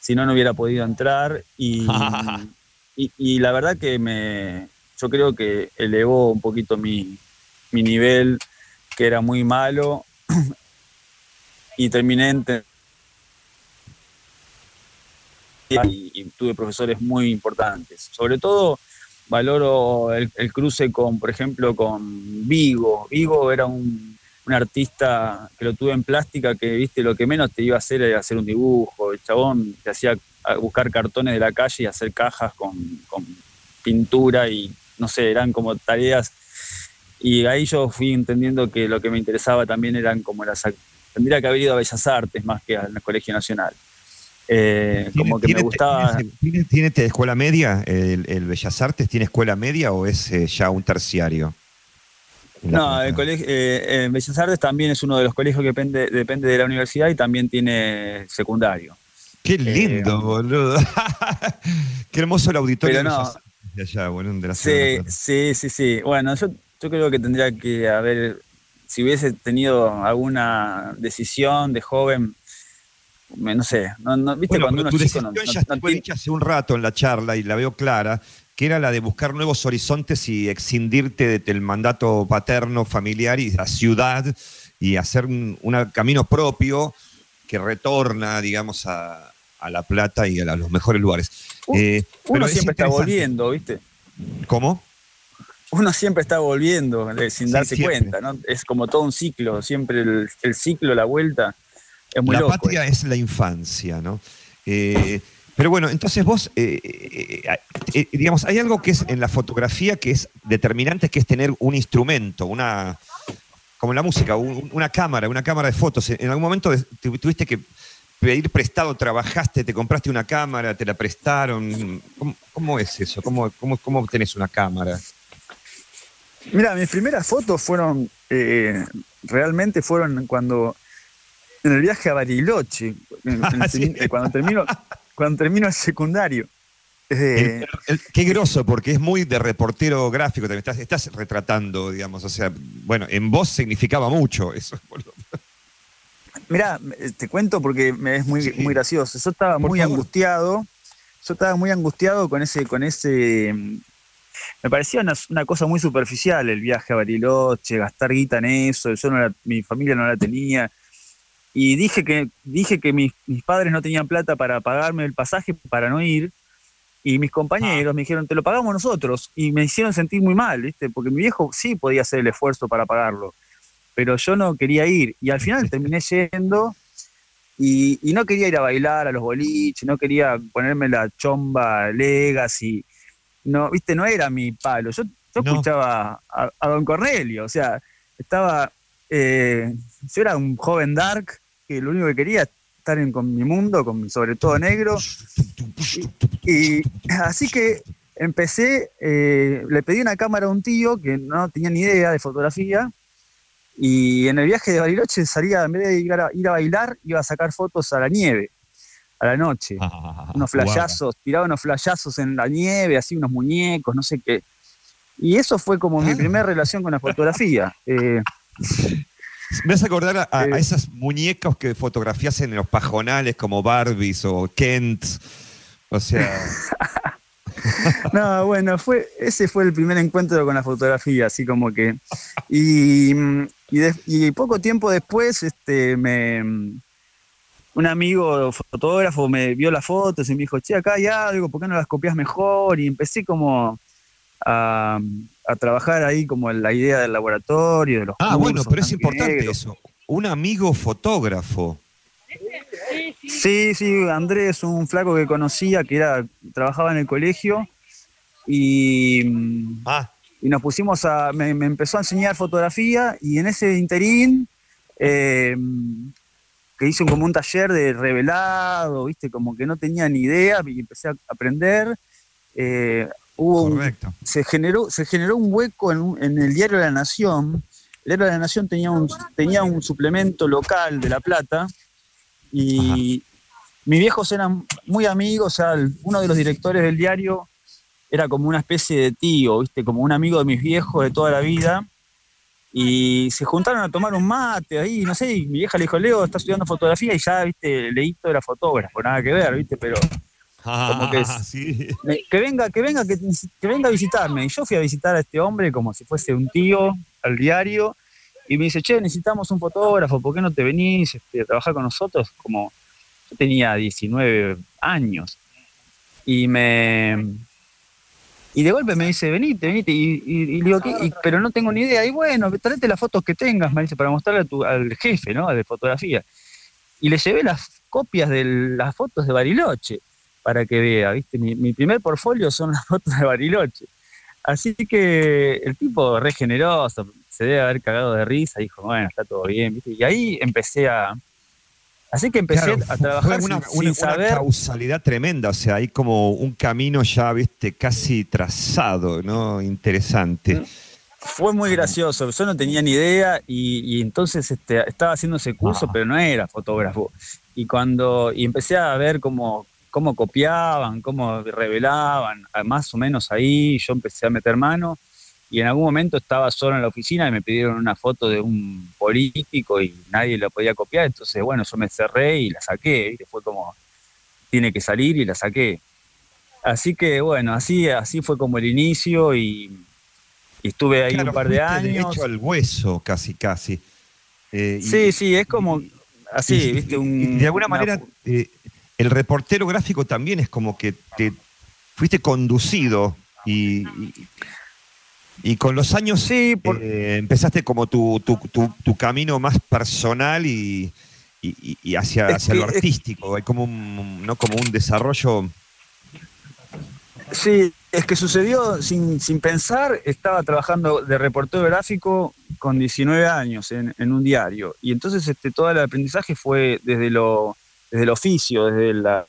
si no, no hubiera podido entrar y, y, y la verdad que me, yo creo que elevó un poquito mi, mi nivel, que era muy malo, y terminé y, tuve profesores muy importantes. Sobre todo valoro el, cruce con, por ejemplo, con Vigo. Vigo era un, un artista que lo tuve en plástica que, viste, lo que menos te iba a hacer era hacer un dibujo. El chabón te hacía buscar cartones de la calle y hacer cajas con, con pintura y, no sé, eran como tareas. Y ahí yo fui entendiendo que lo que me interesaba también eran como las... Tendría que haber ido a Bellas Artes más que al Colegio Nacional. Eh, como que me ¿Tiene- gustaba... ¿Tiene, tiene- tiene te- escuela media? El, el Bellas Artes tiene escuela media o es eh, ya un terciario? No, el colegio, eh, Bellas Artes también es uno de los colegios que depende, depende de la universidad y también tiene secundario. Qué lindo, boludo. Qué hermoso el auditorio Pero no. De allá, boludo, de la Sí, sí, sí, sí. Bueno, yo, yo creo que tendría que haber, si hubiese tenido alguna decisión de joven, me- no sé, no, no- viste Bueno, cuando uno tu chico decisión no, ya no- dicha hace un rato en la charla y la veo clara, que era la de buscar nuevos horizontes y excindirte de- del mandato paterno, familiar y la ciudad y hacer un una- camino propio que retorna, digamos, a, a La Plata y a, la- los mejores lugares. Eh, pero uno es siempre está volviendo, ¿viste? ¿Cómo? Uno siempre está volviendo eh, sin Sí, darse siempre. cuenta, ¿no? Es como todo un ciclo, siempre el, el ciclo, la vuelta, es muy la loco. patria es la infancia, ¿no? Eh, pero bueno, entonces vos, eh, eh, eh, eh, digamos, hay algo que es en la fotografía que es determinante, que es tener un instrumento, una, como en la música, un- una cámara, una cámara de fotos. En algún momento tuviste que pedir prestado, trabajaste, te compraste una cámara, te la prestaron. ¿Cómo, cómo es eso? ¿Cómo, cómo, ¿Cómo obtenés una cámara? Mira, mis primeras fotos fueron, eh, realmente fueron cuando, en el viaje a Bariloche, en- en- Sí. eh, cuando, termino, cuando termino el secundario. Eh, El- el- qué groso, porque es muy de reportero gráfico, te estás, estás retratando, digamos, o sea, bueno, en voz significaba mucho eso. boludo. Mira, te cuento porque me es muy, muy gracioso. Yo estaba Por muy favor. angustiado. Yo estaba muy angustiado con ese, con ese. Me parecía una, una cosa muy superficial el viaje a Bariloche, gastar guita en eso. Yo no la- mi familia no la tenía. Y dije que, dije que mis, mis padres no tenían plata para pagarme el pasaje para no ir. Y mis compañeros me dijeron, te lo pagamos nosotros. Y me hicieron sentir muy mal, ¿viste? Porque mi viejo sí podía hacer el esfuerzo para pagarlo pero yo no quería ir. Y al final terminé yendo y, y no quería ir a bailar a los boliches, no quería ponerme la chomba legacy. No, viste, no era mi palo. Yo, yo No. escuchaba a, a Don Cornelio, o sea, estaba. eh, yo era un joven dark que lo único que quería es estar en, con mi mundo, con mi sobre todo negro. Y, y así que empecé, eh, le pedí una cámara a un tío que no tenía ni idea de fotografía. Y en el viaje de Bariloche salía, en vez de ir a, ir a bailar, iba a sacar fotos a la nieve, a la noche. unos flashazos, tiraba unos flashazos en la nieve, así unos muñecos, no sé qué. Y eso fue como mi primera relación con la fotografía. Eh, Me hace acordar a, a- a Eh. esas muñecos que fotografías en los pajonales como Barbies o Kent. O sea, no, bueno, fue, ese fue el primer encuentro con la fotografía, así como que. Y, mm, y, de- y poco tiempo después, este, me, un amigo fotógrafo me vio las fotos y me dijo, che, acá hay algo, ¿por qué no las copias mejor? Y empecé como a, a trabajar ahí como en la idea del laboratorio, de los Ah, bueno, pero es importante eso. Un amigo fotógrafo. Sí, sí, Andrés, un flaco que conocía, que era, trabajaba en el colegio y, mm, Ah. Y nos pusimos a, me, me empezó a enseñar fotografía y en ese interín, eh, que hice como un taller de revelado, viste, como que no tenía ni idea y empecé a aprender, eh, hubo un- se generó, se generó un hueco en, en el diario La Nación. El diario La Nación tenía un, tenía un suplemento local de La Plata y mis viejos eran muy amigos, o sea, uno de los directores del diario era como una especie de tío, ¿viste? Como un amigo de mis viejos de toda la vida. Y se juntaron a tomar un mate ahí, no sé, y mi vieja le dijo, Leo, está estudiando fotografía y ya, viste, Leito era fotógrafo, nada que ver, viste, pero como que Ah, sí. que venga, que venga, que, que venga a visitarme. Y yo fui a visitar a este hombre como si fuese un tío al diario. Y me dice, che, necesitamos un fotógrafo, ¿por qué no te venís este, a trabajar con nosotros? Como yo tenía 19 años. Y me. Y de golpe me dice, venite, venite. Y, digo, pero no tengo ni idea. Y bueno, tráete las fotos que tengas, me dice, para mostrarle a tu- al jefe, ¿no? De fotografía. Y le llevé las copias de las fotos de Bariloche para que vea, ¿viste? Mi, mi primer portfolio son las fotos de Bariloche. Así que el tipo re generoso, se debe haber cagado de risa, dijo, bueno, está todo bien, ¿viste? Y ahí empecé a... Así que empecé Claro, a fue trabajar una, sin, una- sin una saber... causalidad tremenda, o sea, hay como un camino ya, viste, casi trazado, ¿no? Interesante. Fue muy gracioso, yo no tenía ni idea y, y entonces este, estaba haciendo ese curso, pero no era fotógrafo. Y cuando y empecé a ver cómo, cómo copiaban, cómo revelaban, más o menos ahí yo empecé a meter mano y en algún momento estaba solo en la oficina y me pidieron una foto de un político y nadie la podía copiar, entonces bueno, yo me cerré y la saqué, ¿viste? fue como, tiene que salir y la saqué. Así que bueno, así, así fue como el inicio y, y estuve ahí Claro, un par de años. derecho al hueso, casi, casi. Eh, y- Sí, sí, es como así, y- viste, y- un, y de alguna una- manera, eh, el reportero gráfico también es como que te fuiste conducido y, y- con los años eh, empezaste como tu, tu- tu- tu camino más personal y, y- y hacia, hacia lo artístico. Hay como un, ¿no? como un desarrollo. Sí, es que sucedió sin, sin pensar, estaba trabajando de reportero gráfico con 19 años en, en un diario. Y entonces este, todo el aprendizaje fue desde, lo, desde el oficio, desde la...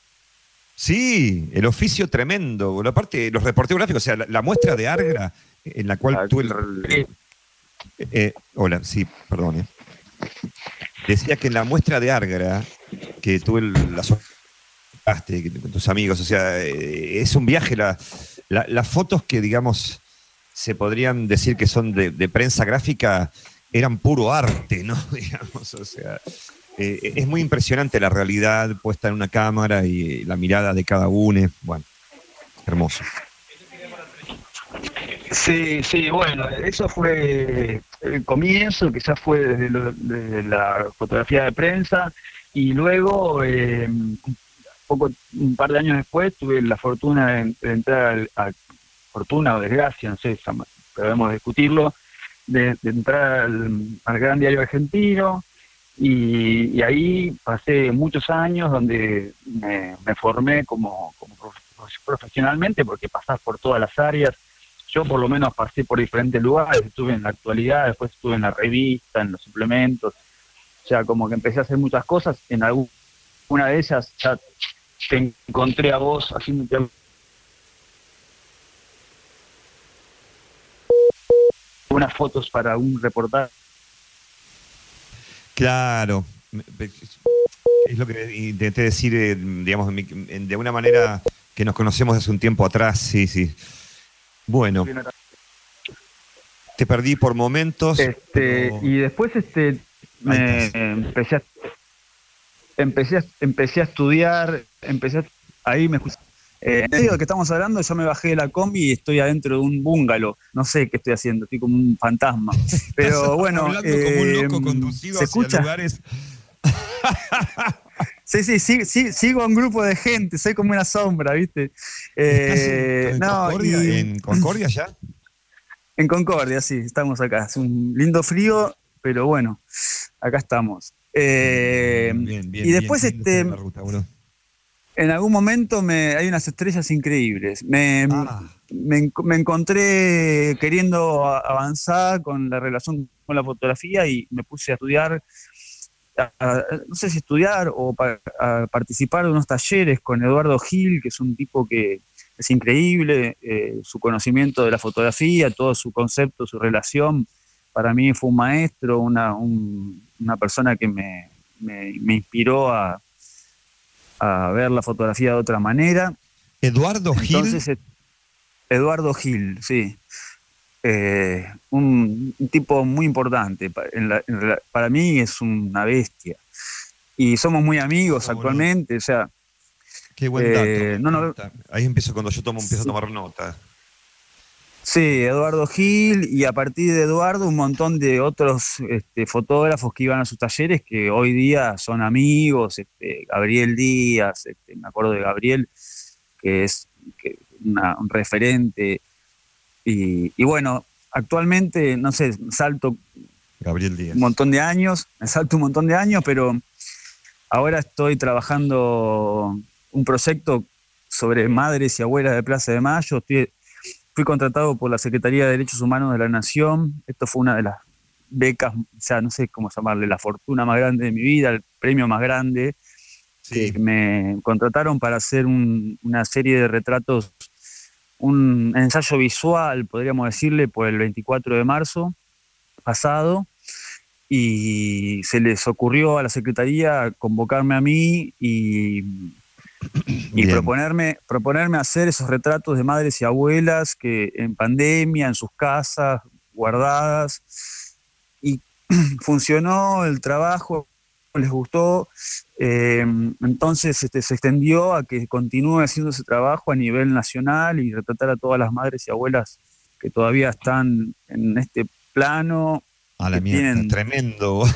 Sí, el oficio tremendo. Aparte, los reporteros gráficos, o sea, la, la muestra de Argra, en la cual tú. El, eh, hola, sí, perdón. eh. Decía que en la muestra de Argra, que tú el- la con tus amigos, o sea, eh, es un viaje. la- la- las fotos que, digamos, se podrían decir que son de, de prensa gráfica eran puro arte, ¿no? Digamos, o sea, eh, es muy impresionante la realidad puesta en una cámara y la mirada de cada uno. Bueno, hermoso. Sí, sí, bueno, eso fue el comienzo, quizás fue desde, lo- desde la fotografía de prensa y luego, eh, poco, un par de años después, tuve la fortuna de, entrar a, fortuna o desgracia, no sé, podemos discutirlo, de, de entrar al, Gran Diario Argentino y, ahí pasé muchos años donde me, formé como, como prof- profesionalmente porque pasás por todas las áreas yo por lo menos pasé por diferentes lugares, estuve en la actualidad, después estuve en la revista, en los suplementos, o sea, como que empecé a hacer muchas cosas, en alguna de ellas ya te encontré a vos haciéndote unas fotos para un reportaje. Claro. Es lo que intenté decir, eh, digamos, de una manera que nos conocemos hace un tiempo atrás, sí, sí. Bueno, te perdí por momentos. Este, y después este me empecé a, empecé a, empecé a estudiar, empecé a- ahí me escuché. Eh, en medio de que estamos hablando, yo me bajé de la combi y estoy adentro de un búngalo. No sé qué estoy haciendo, estoy como un fantasma. Pero bueno, hablando como un loco eh, conducido ¿se hacia escucha? lugares. Sí, sí, sí, sí, sigo a un grupo de gente, soy como una sombra, ¿viste? ¿Estás en- Eh, en, no, Concordia, y- en Concordia ya? En Concordia, sí, estamos acá. Es un lindo frío, pero bueno, acá estamos. Eh, Bien, bien. y después, bien, este, ruta, en algún momento me, hay unas estrellas increíbles. Me, Ah. me, me encontré queriendo avanzar con la relación con la fotografía y me puse a estudiar, a- a- no sé si estudiar o pa- a participar de unos talleres con Eduardo Gil, que es un tipo que es increíble, eh, su conocimiento de la fotografía, todo su concepto, su relación. Para mí fue un maestro, una, un- una persona que me, me- me inspiró a, a ver la fotografía de otra manera. Eduardo Gil. Entonces, Eduardo Gil, sí. Eh, un, un tipo muy importante. Pa- en la- en rela- para mí es una bestia. Y somos muy amigos actualmente. O sea, Qué buen dato. eh, no, no. Ahí empiezo cuando yo tomo, empiezo a tomar nota. sí, Eduardo Gil y a partir de Eduardo un montón de otros este, fotógrafos que iban a sus talleres que hoy día son amigos. Este, Gabriel Díaz, este, me acuerdo de Gabriel, que es que una- un referente. Y, y bueno, actualmente, no sé, salto Gabriel Díaz. un montón de años, salto un montón de años, pero ahora estoy trabajando un proyecto sobre madres y abuelas de Plaza de Mayo. Estoy- fui contratado por la Secretaría de Derechos Humanos de la Nación. Esto fue una de las becas, o sea, no sé cómo llamarle, la fortuna más grande de mi vida, el premio más grande. Sí. que me contrataron para hacer un- una serie de retratos, un ensayo visual, podríamos decirle, por el 24 de marzo pasado. Y se les ocurrió a la Secretaría convocarme a mí y, y proponerme, proponerme hacer esos retratos de madres y abuelas que en pandemia, en sus casas, guardadas. Y funcionó el trabajo, les gustó. eh, entonces este, se extendió a que continúe haciendo ese trabajo a nivel nacional y retratar a todas las madres y abuelas que todavía están en este plano. A la mierda, tienen tremendo.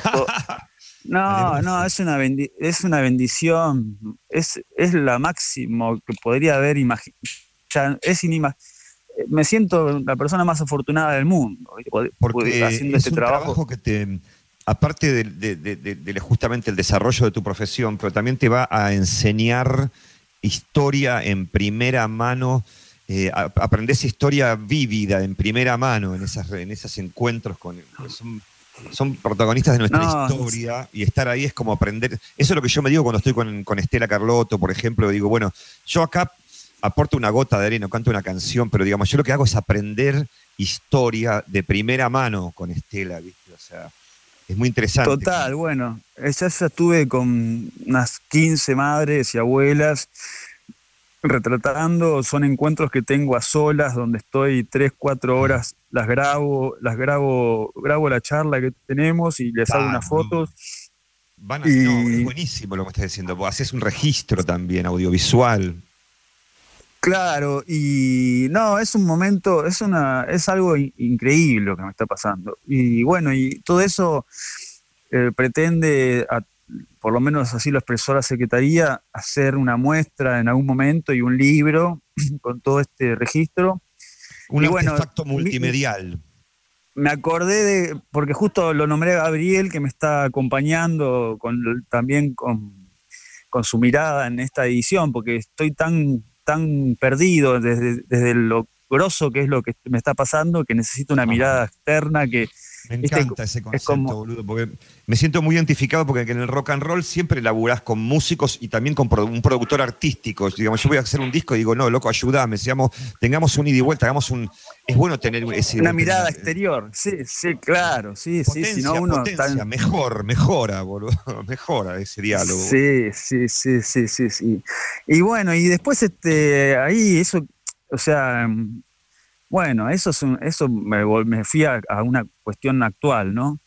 No, no, es una, bendi- es una bendición. Es, es la máximo que podría haber imaginado. Es Me siento la persona más afortunada del mundo Porque haciendo es este un trabajo. trabajo que te, aparte de, justamente el desarrollo de tu profesión, pero también te va a enseñar historia en primera mano, eh, a- aprendes historia vívida en primera mano en esas en esos encuentros con son, son protagonistas de nuestra No, historia y estar ahí es como aprender. Eso es lo que yo me digo cuando estoy con, con Estela Carlotto, por ejemplo, digo, bueno, yo acá aporto una gota de arena, canto una canción, pero digamos, yo lo que hago es aprender historia de primera mano con Estela, ¿viste? O sea, es muy interesante. Total, bueno, ya, ya estuve con unas 15 madres y abuelas retratando, son encuentros que tengo a solas, donde estoy 3, 4 horas, las grabo, las grabo, grabo la charla que tenemos y les hago Ah, unas fotos. Van a- y- no, es buenísimo lo que estás diciendo. Haces un registro también audiovisual. Claro, y no, es un momento, es una, es algo in- increíble lo que me está pasando. Y bueno, y todo eso eh, pretende, a- por lo menos así lo expresó la Secretaría, hacer una muestra en algún momento y un libro con todo este registro. Un Y bueno, artefacto mi- multimedial. Me acordé de, porque justo lo nombré a Gabriel, que me está acompañando con, también con, con su mirada en esta edición, porque estoy tan, tan perdido desde, desde lo grosso que es lo que me está pasando, que necesito una mirada externa que... Me encanta ese es concepto, como- boludo, porque me siento muy identificado porque en el rock and roll siempre laburás con músicos y también con un productor artístico. Digamos, yo voy a hacer un disco y digo, no, loco, ayúdame, seamos, tengamos un ida y vuelta, hagamos un. Es bueno tener ese. Una mirada exterior, sí, sí, claro, sí, sí, Potencia, si no uno potencia, está- mejor, mejora, boludo, mejora ese diálogo. Sí, sí, sí, sí, sí, sí. Y bueno, y después este, ahí eso, o sea, bueno, eso es un- eso me, me fui a, una cuestión actual, ¿no?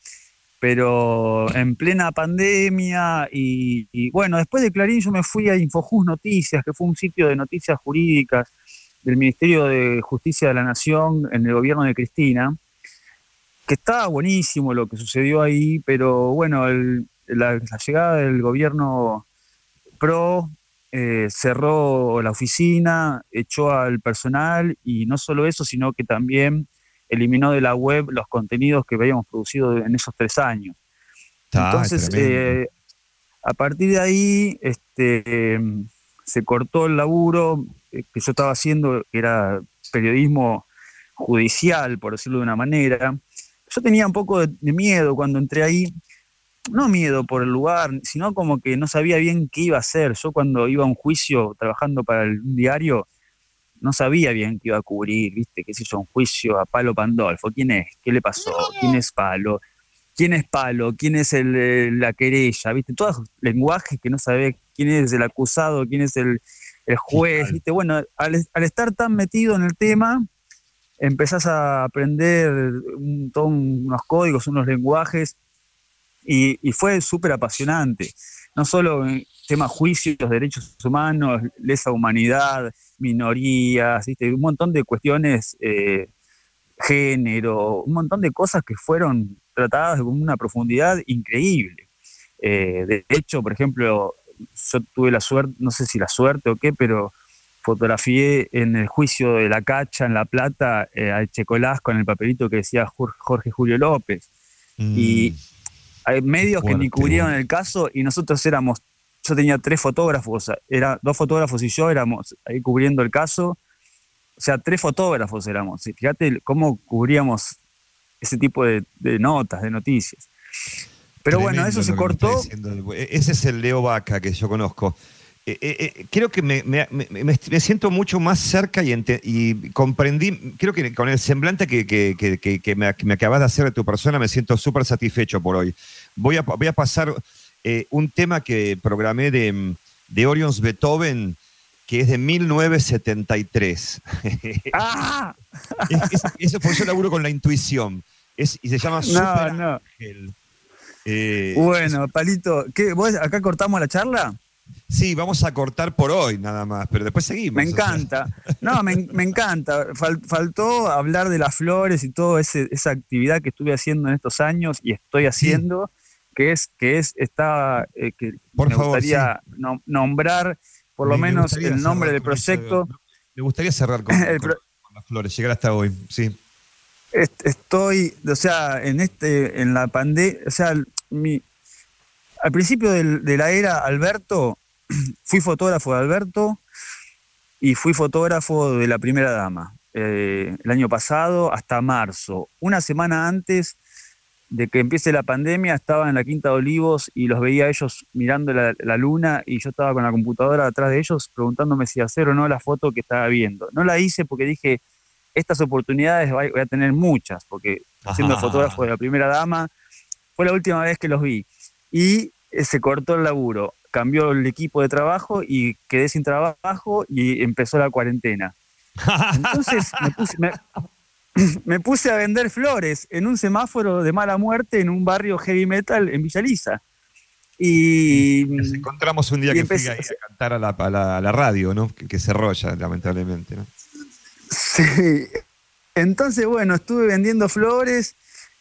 Pero en plena pandemia y, bueno, después de Clarín yo me fui a Infojus Noticias, que fue un sitio de noticias jurídicas del Ministerio de Justicia de la Nación en el gobierno de Cristina, que estaba buenísimo lo que sucedió ahí, pero bueno, la llegada del gobierno PRO eh, cerró la oficina, echó al personal y no solo eso, sino que también eliminó de la web los contenidos que habíamos producido en esos tres años. Está, Entonces, eh, a partir de ahí, este, eh, se cortó el laburo eh, que yo estaba haciendo, que era periodismo judicial, por decirlo de una manera. Yo tenía un poco de, de miedo cuando entré ahí, no miedo por el lugar, sino como que no sabía bien qué iba a hacer. Yo cuando iba a un juicio trabajando para el diario, no sabía bien qué iba a cubrir, ¿viste? ¿Qué sé yo? Un juicio a Palo Pandolfo. ¿Quién es? ¿Qué le pasó? ¿Quién es Palo? ¿Quién es Palo? ¿Quién es el, eh, la querella? ¿Viste? Todos lenguajes que no sabés quién es el acusado, quién es el, el juez, ¿viste? Bueno, al, al estar tan metido en el tema, empezás a aprender un- todos unos códigos, unos lenguajes, y, y fue súper apasionante. No solo en temas juicios, derechos humanos, lesa humanidad, minorías, ¿viste? un montón de cuestiones, eh, género, un montón de cosas que fueron tratadas con una profundidad increíble. Eh, de hecho, por ejemplo, yo tuve la suerte, no sé si la suerte o qué, pero fotografié en el juicio de la cacha en La Plata eh, a Checolás con el papelito que decía Jor- Jorge Julio López. Y hay medios que ni cubrieron el caso y nosotros éramos, yo tenía tres fotógrafos, era dos fotógrafos y yo éramos ahí cubriendo el caso. O sea, tres fotógrafos éramos. Fíjate cómo cubríamos ese tipo de, de notas, de noticias. Pero bueno, eso se cortó. Ese es el Leo Vaca que yo conozco. Eh, eh, eh, creo que me, me- me- siento mucho más cerca y, ente- y comprendí, creo que con el semblante que, que- que- que me acabas de hacer de tu persona, me siento súper satisfecho por hoy. Voy a, voy a pasar eh, un tema que programé de, de Orions Beethoven, que es de 1973. ¡Ah! Es- es- eso yo laburo con la intuición. Es, y se llama Super no. Ángel. Eh, Bueno, Palito, ¿qué, ¿vos acá cortamos la charla? Sí, vamos a cortar por hoy nada más, pero después seguimos. Me o sea. encanta. No, me, me encanta. Fal- faltó hablar de las flores y toda esa actividad que estuve haciendo en estos años y estoy haciendo, que es, que es, está, eh, que Por me favor, gustaría nom- nombrar por lo Me- me menos el nombre del eso, proyecto. Me gustaría cerrar con, las flores, llegar hasta hoy, sí. Est- Estoy, o sea, en este, en la pandemia, o sea, mi, al principio del- de la era Alberto, fui fotógrafo de Alberto y fui fotógrafo de la primera dama. eh, el año pasado hasta marzo. Una semana antes de que empiece la pandemia estaba en la Quinta de Olivos y los veía a ellos mirando la, la luna y yo estaba con la computadora atrás de ellos preguntándome si hacer o no la foto que estaba viendo. No la hice porque dije, estas oportunidades voy a tener muchas, porque siendo fotógrafo de la primera dama, fue la última vez que los vi. Y eh, se cortó el laburo, cambió el equipo de trabajo y quedé sin trabajo y empezó la cuarentena. Entonces me puse, me- me puse a vender flores en un semáforo de mala muerte en un barrio heavy metal en Villa Lisa. Y Nos encontramos un día que empecé- fui ahí a cantar a la, a la- a la radio, ¿no? Que, que cerró ya, lamentablemente, ¿no? Sí. Entonces, bueno, estuve vendiendo flores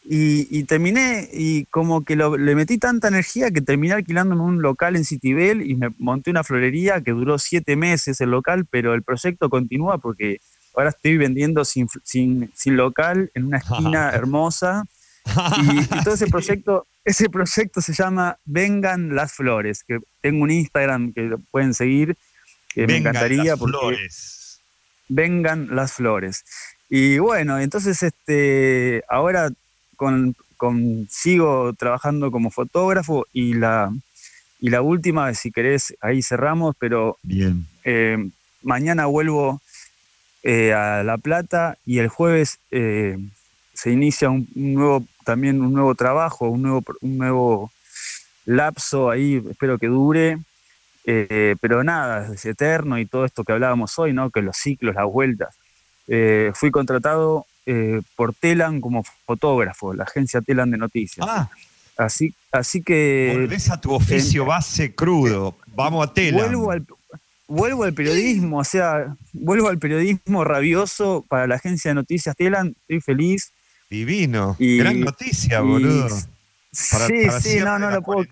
y, y terminé, y como que lo- le metí tanta energía que terminé alquilándome un local en Citibel y me monté una florería que duró siete meses el local, pero el proyecto continúa porque ahora estoy vendiendo sin, sin, sin local en una esquina hermosa. Y, y todo ese proyecto, ese proyecto se llama Vengan las Flores, que tengo un Instagram que lo pueden seguir, que me Vengan encantaría las porque flores. vengan las flores. Y bueno, entonces este, ahora con, con- sigo trabajando como fotógrafo y la, y la última, si querés, ahí cerramos, pero Bien. eh, mañana vuelvo eh, a La Plata y el jueves eh, se inicia un, un nuevo, también un nuevo trabajo, un nuevo, un nuevo lapso ahí, espero que dure. eh, pero nada, es eterno y todo esto que hablábamos hoy, ¿no? Que los ciclos, las vueltas. Fui contratado por Telan como fotógrafo, la agencia Telan de noticias. Ah, Así, así que volvés a tu oficio base crudo. Vamos a tela. vuelvo al, vuelvo al periodismo, o sea, vuelvo al periodismo rabioso para la agencia de noticias Telan, estoy feliz. Divino. Y- Gran noticia, y- boludo. Para- sí, para sí, no, no lo puedo,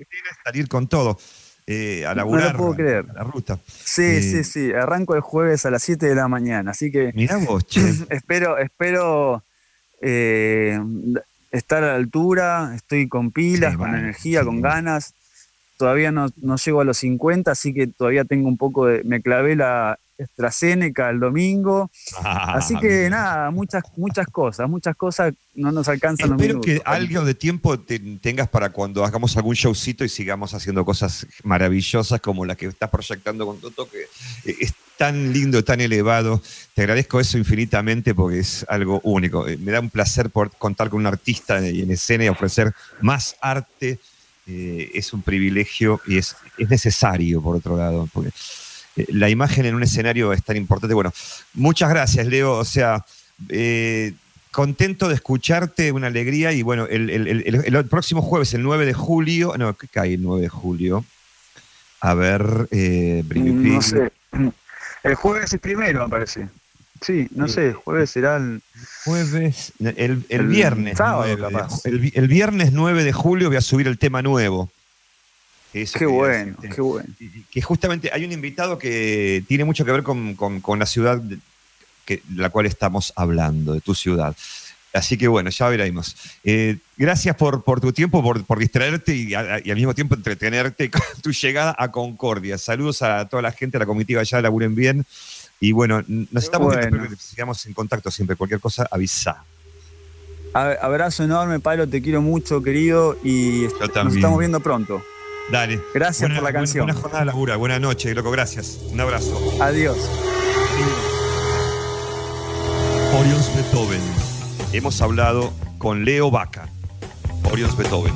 salir con todo. eh, a No lo laburar. puedo creer. a La ruta. sí, Eh, sí, sí, arranco el jueves a las 7 de la mañana, así que Mirá vos, che. espero, espero eh, estar a la altura, estoy con pilas, Sí, con vale, energía, sí. con ganas. Todavía no, no llego a los 50, así que todavía tengo un poco de. Me clavé la AstraZeneca el domingo. Ah, así que nada, muchas, muchas cosas, muchas cosas no nos alcanzan los Espero minutos. que algo de tiempo te- tengas para cuando hagamos algún showcito y sigamos haciendo cosas maravillosas como las que estás proyectando con Toto, que es tan lindo, tan elevado. Te agradezco eso infinitamente porque es algo único. Eh, Me da un placer por contar con un artista en escena y ofrecer más arte. Eh, es un privilegio y es, es necesario, por otro lado, porque eh, la imagen en un escenario es tan importante. Bueno, muchas gracias, Leo. O sea, eh, contento de escucharte, una alegría. Y bueno, el, el- el- próximo jueves, el 9 de julio, no, ¿qué cae el 9 de julio? A ver, eh, No sé. El jueves es primero, me parece. Sí, no sé, el jueves será el. Jueves, el, el El viernes. sábado, 9 de capaz. ju- el, vi- el viernes 9 de julio voy a subir el tema nuevo. Eso Qué bueno, decirte. qué bueno. que justamente hay un invitado que tiene mucho que ver con, con- con la ciudad de que, la cual estamos hablando, de tu ciudad. Así que bueno, ya veremos. Eh, gracias por, por tu tiempo, por, por distraerte y, a- y al mismo tiempo entretenerte con tu llegada a Concordia. Saludos a toda la gente, a la comitiva allá, laburen bien. Y bueno, nos estamos viendo, Bueno. que sigamos en contacto siempre. Cualquier cosa, avisa. Abrazo enorme, Pablo, te quiero mucho, querido, y nos estamos viendo pronto. Dale. Gracias Buena- por la buena- canción. Buena jornada de labura, buena noche, loco, gracias. Un abrazo. Adiós. Orions Beethoven. Hemos hablado con Leo Vaca. Orions Beethoven.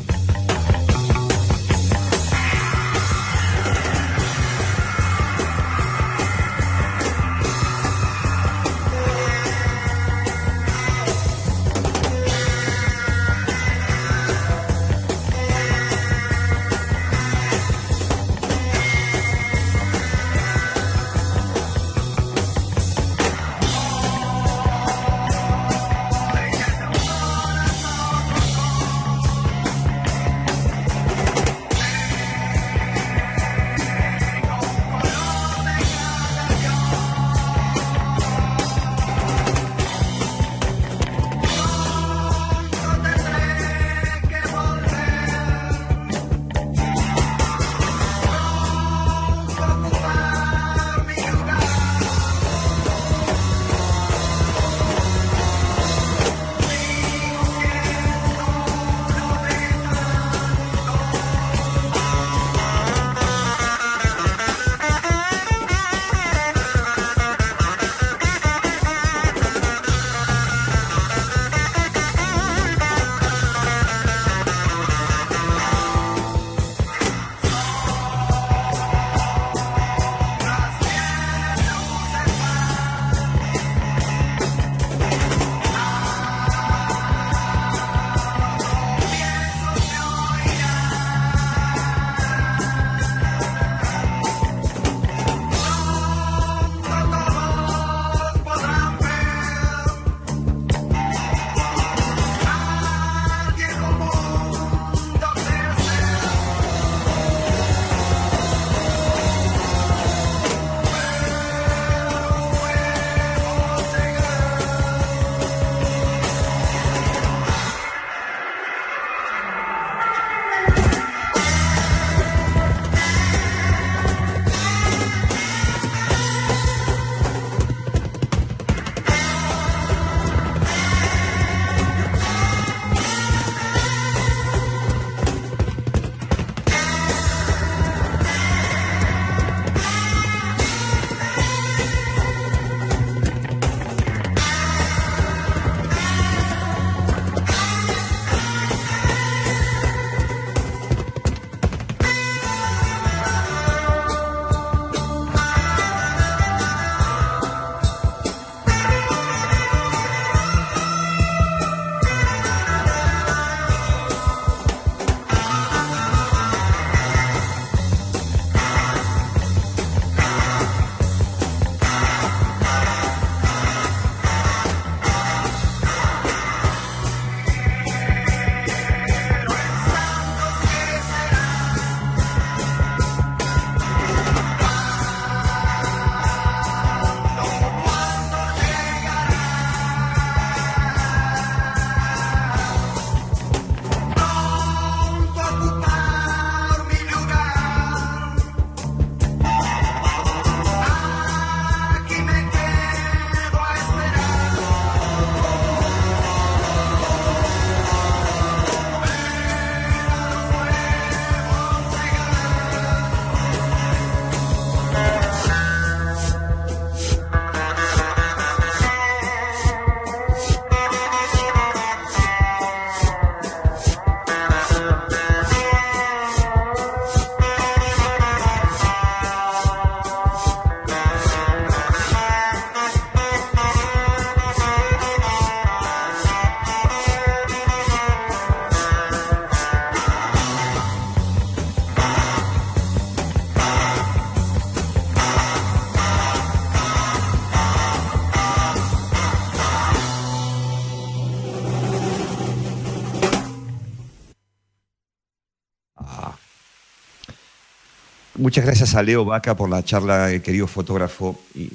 Muchas gracias a Leo Vaca por la charla, eh, querido fotógrafo y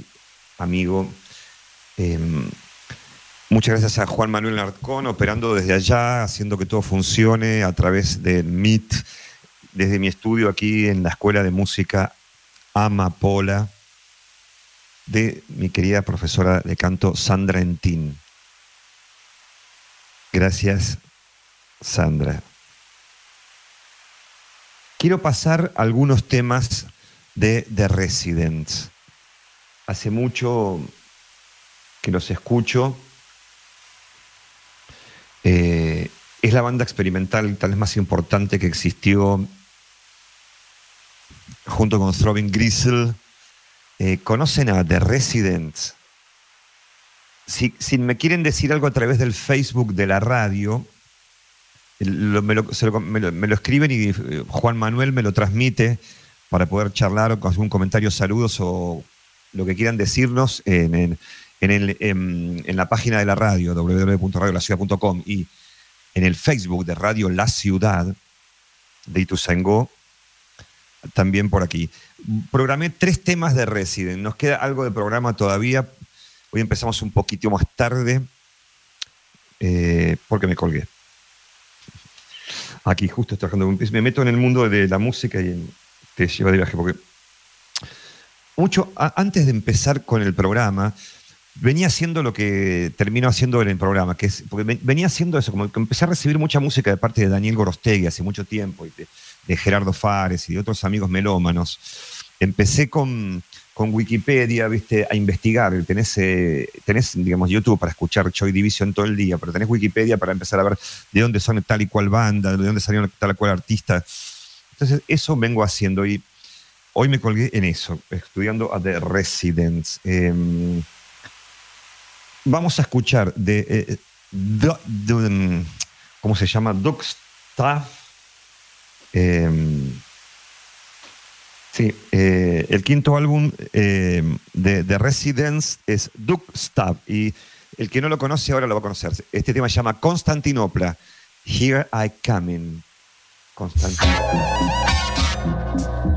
amigo. Eh, muchas gracias a Juan Manuel Arcón, operando desde allá, haciendo que todo funcione a través del Meet, desde mi estudio aquí en la Escuela de Música Amapola, de mi querida profesora de canto Sandra Entín. Gracias, Sandra. Quiero pasar algunos temas de The Residents. Hace mucho que los escucho. Eh, es la banda experimental tal vez más importante que existió junto con Throbbing Gristle. Eh, ¿Conocen a The Residents? Si, si me quieren decir algo a través del Facebook de la radio, me, lo, escriben y eh, Juan Manuel me lo transmite para poder charlar o con algún comentario, saludos o lo que quieran decirnos en, en- en la página de la radio, www.radiolaciudad.com y en el Facebook de Radio La Ciudad de Ituzaingó, también por aquí. Programé tres temas de Resident. Nos queda algo de programa todavía. Hoy empezamos un poquito más tarde eh, porque me colgué. Aquí justo trabajando. Me meto en el mundo de la música y te lleva de viaje porque mucho antes de empezar con el programa venía haciendo lo que termino haciendo en el programa, que es porque ven- venía haciendo eso, como que empecé a recibir mucha música de parte de Daniel Gorostegui hace mucho tiempo y de Gerardo Fares y de otros amigos melómanos. Empecé con, con Wikipedia, viste, a investigar. Tenés, eh, tenés, digamos, YouTube para escuchar Joy Division todo el día, pero tenés Wikipedia para empezar a ver de dónde son tal y cual banda, de dónde salieron tal y cual artista. Entonces, eso vengo haciendo y hoy me colgué en eso, estudiando a The Residents. Em, vamos a escuchar de, eh, Do- mm, ¿cómo se llama? Em, sí, eh, el quinto álbum em, de, de Residents es Doug Staff y el que no lo conoce ahora lo va a conocer. Este tema se llama Constantinopla. Here I Coming. Constantinopla.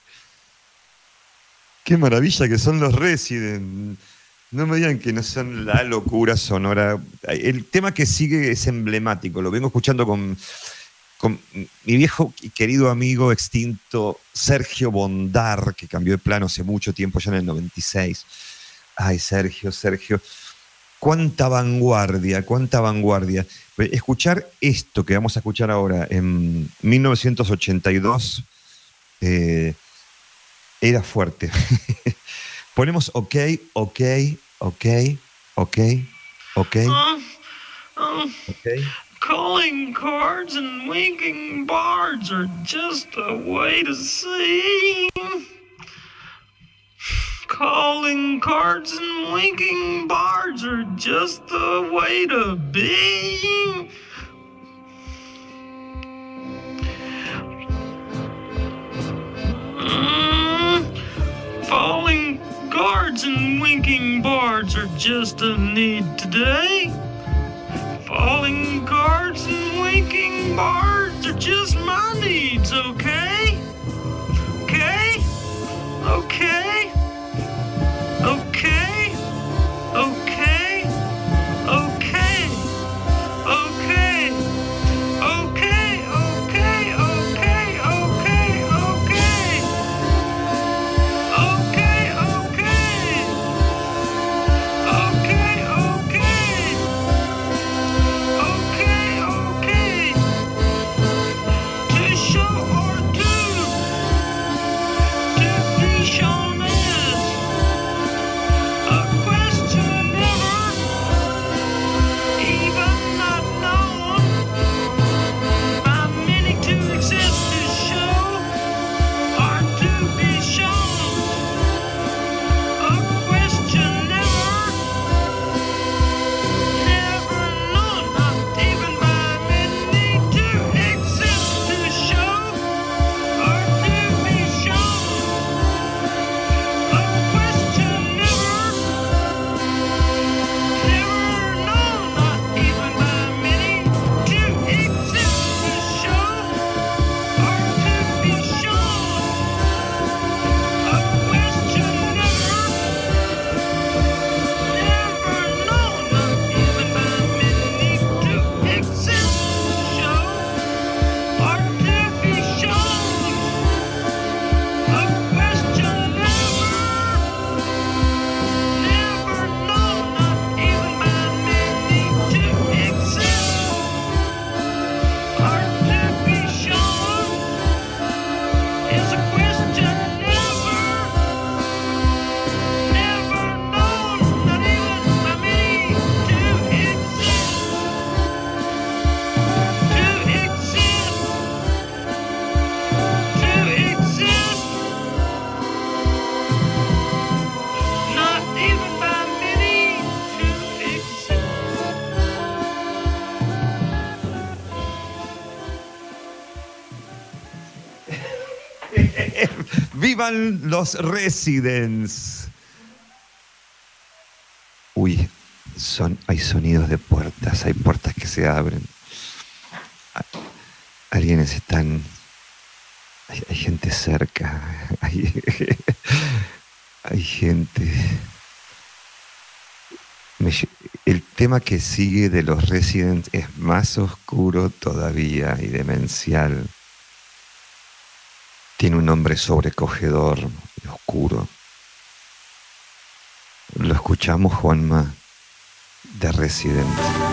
Qué maravilla que son los Resident. No me digan que no son la locura sonora. El tema que sigue es emblemático. Lo vengo escuchando con, mi viejo y querido amigo extinto Sergio Bondar, que cambió de plano hace mucho tiempo, ya en el 96. Ay, Sergio, Sergio. Cuánta vanguardia, cuánta vanguardia. Escuchar esto que vamos a escuchar ahora en 1982 eh, era fuerte. Ponemos ok, ok, ok, ok, ok, Uh, uh, ok. calling cards and winking bards are just a way to see. Calling cards and winking bards are just the way to be. Mm, falling guards and winking bards are just a need today. Falling guards and winking bards are just my needs? Okay? Okay? Okay? Okay? Okay? ¡Vivan los residents! Uy, son, hay sonidos de puertas, hay puertas que se abren. Alguienes están. Hay, gente cerca. Hay, hay gente. El tema que sigue de los residents es más oscuro todavía y demencial. Tiene un nombre sobrecogedor y oscuro. Lo escuchamos, Juanma, de Resident.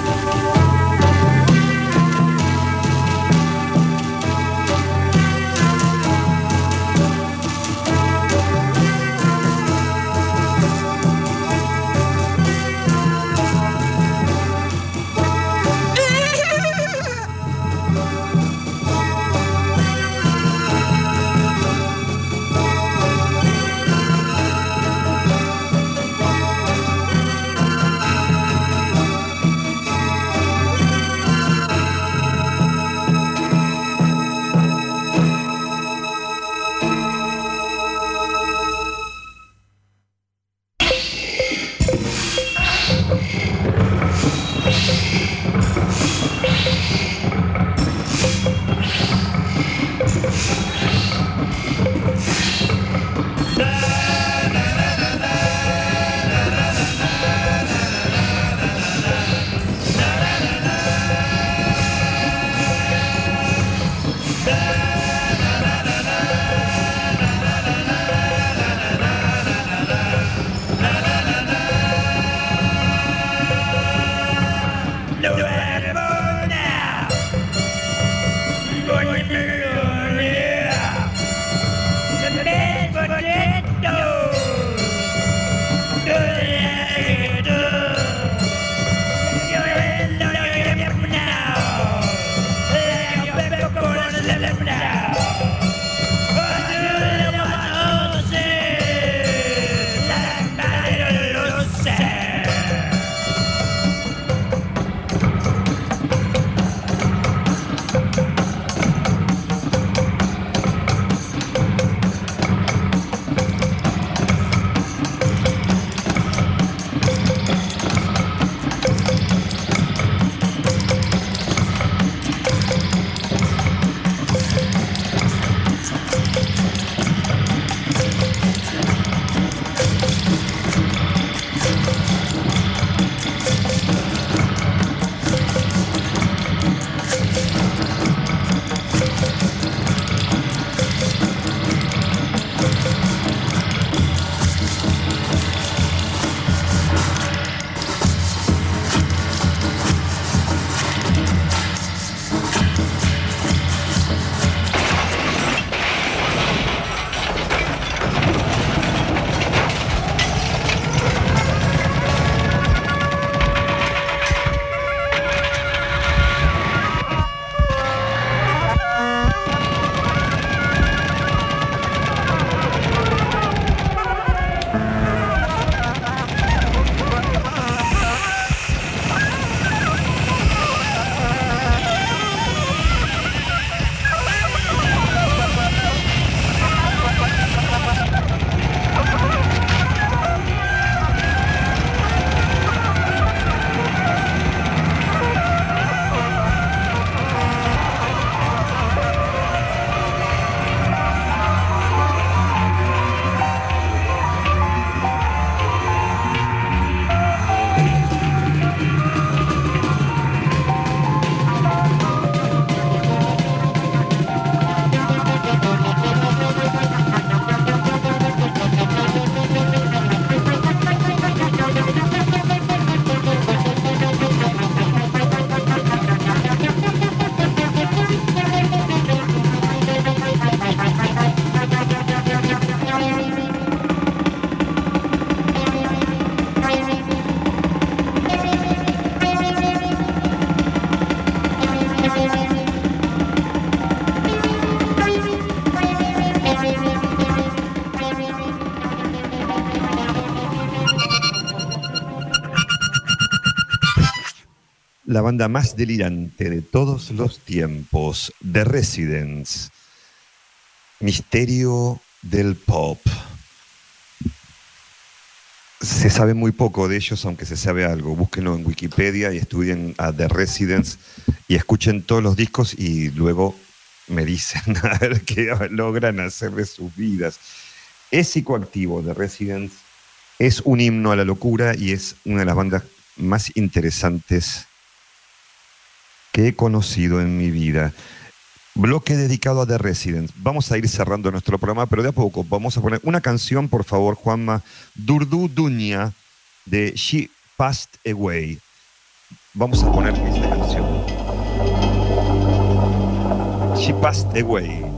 La banda más delirante de todos los tiempos, The Residents. Misterio del pop. Se sabe muy poco de ellos, aunque se sabe algo. Búsquenlo en Wikipedia y estudien a The Residents y escuchen todos los discos y luego me dicen a ver qué logran hacer de sus vidas. Es psicoactivo The Residents, es un himno a la locura y es una de las bandas más interesantes que he conocido en mi vida. Bloque dedicado a The Residents. Vamos a ir cerrando nuestro programa, pero de a poco vamos a poner una canción, por favor, Juanma. Durdu Dunya de She Passed Away. Vamos a poner esa canción. She Passed Away.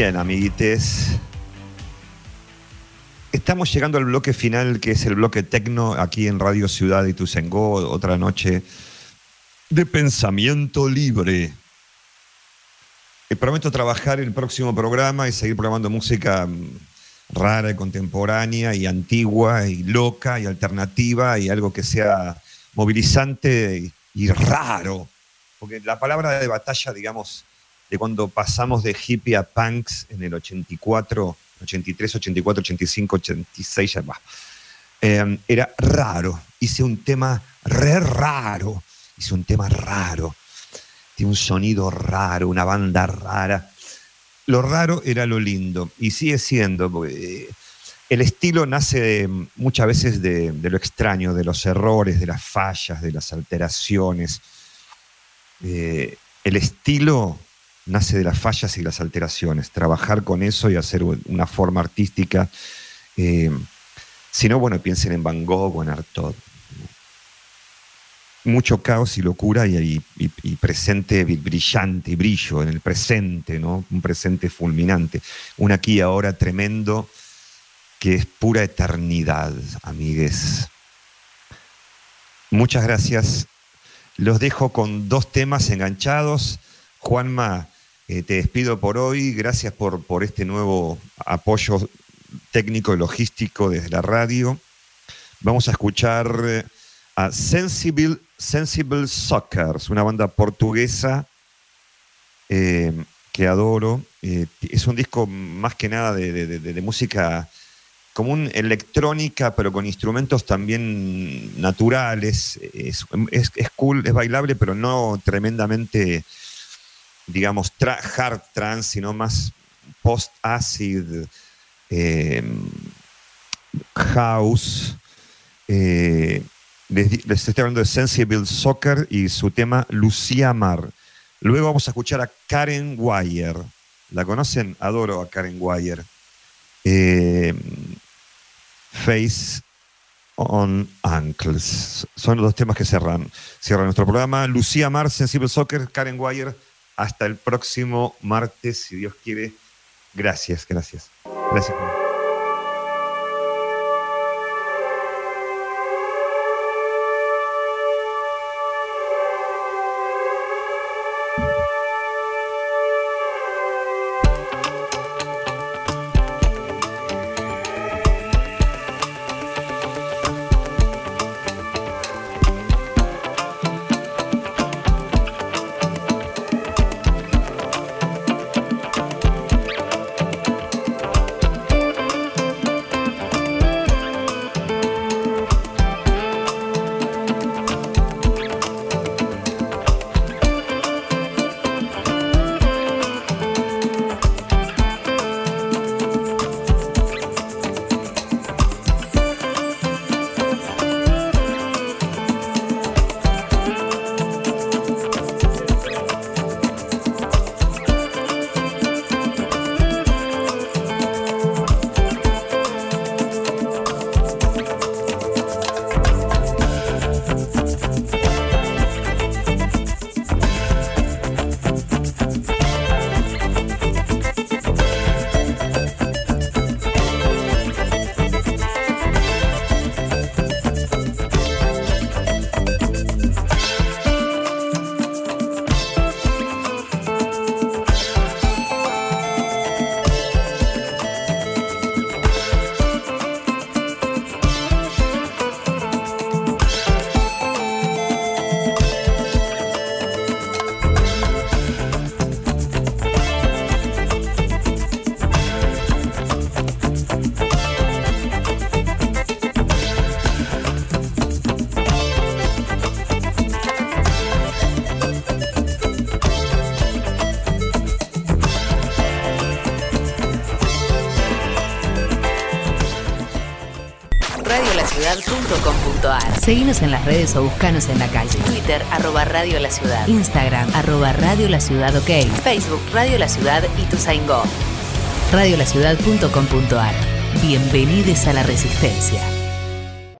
Bien, amiguites. Estamos llegando al bloque final, que es el bloque tecno, aquí en Radio Ciudad y Tuzengó, otra noche de pensamiento libre. Eh, prometo trabajar el próximo programa y seguir programando música mm, rara y contemporánea y antigua y loca y alternativa y algo que sea movilizante y raro. Porque la palabra de batalla, digamos, de cuando pasamos de hippie a punks en el 84, 83, 84, 85, 86, ya va. Eh, era raro. Hice un tema re raro. Hice un tema raro. Tiene un sonido raro, una banda rara. Lo raro era lo lindo. Y sigue siendo. eh, el estilo nace de- muchas veces de, de lo extraño, de los errores, de las fallas, de las alteraciones. Eh, el estilo nace de las fallas y las alteraciones. Trabajar con eso y hacer una forma artística. eh, si no, bueno, piensen en Van Gogh o en Artaud. Mucho caos y locura y, y- y- presente bri- brillante y brillo en el presente, ¿no? Un presente fulminante. Un aquí y ahora tremendo que es pura eternidad, amigues. Muchas gracias. Los dejo con dos temas enganchados. Juanma, eh, te despido por hoy. Gracias por, por este nuevo apoyo técnico y logístico desde la radio. Vamos a escuchar eh, a Sensible, Sensible Soccers, una banda portuguesa eh, que adoro. Es un disco más que nada de, música común electrónica, pero con instrumentos también naturales. Es, es- es cool, es bailable, pero no tremendamente, digamos, hard trance, sino más post-acid, eh, house. Eh, les, estoy hablando de Sensible Soccer y su tema Lucía Mar. Luego vamos a escuchar a Karen Wire. ¿La conocen? Adoro a Karen Wire. Eh, Face on Ankles. Son los dos temas que cierran, cierran nuestro programa. Lucía Mar, Sensible Soccer, Karen Wire. Hasta el próximo martes, si Dios quiere. Gracias, gracias. Gracias. Seguinos en las redes o buscanos en la calle. Twitter, arroba Radio La Ciudad. Instagram, arroba Radio La Ciudad OK. Facebook, Radio La Ciudad y Tuzaingó. Radiolaciudad.com.ar Bienvenidos a la Resistencia.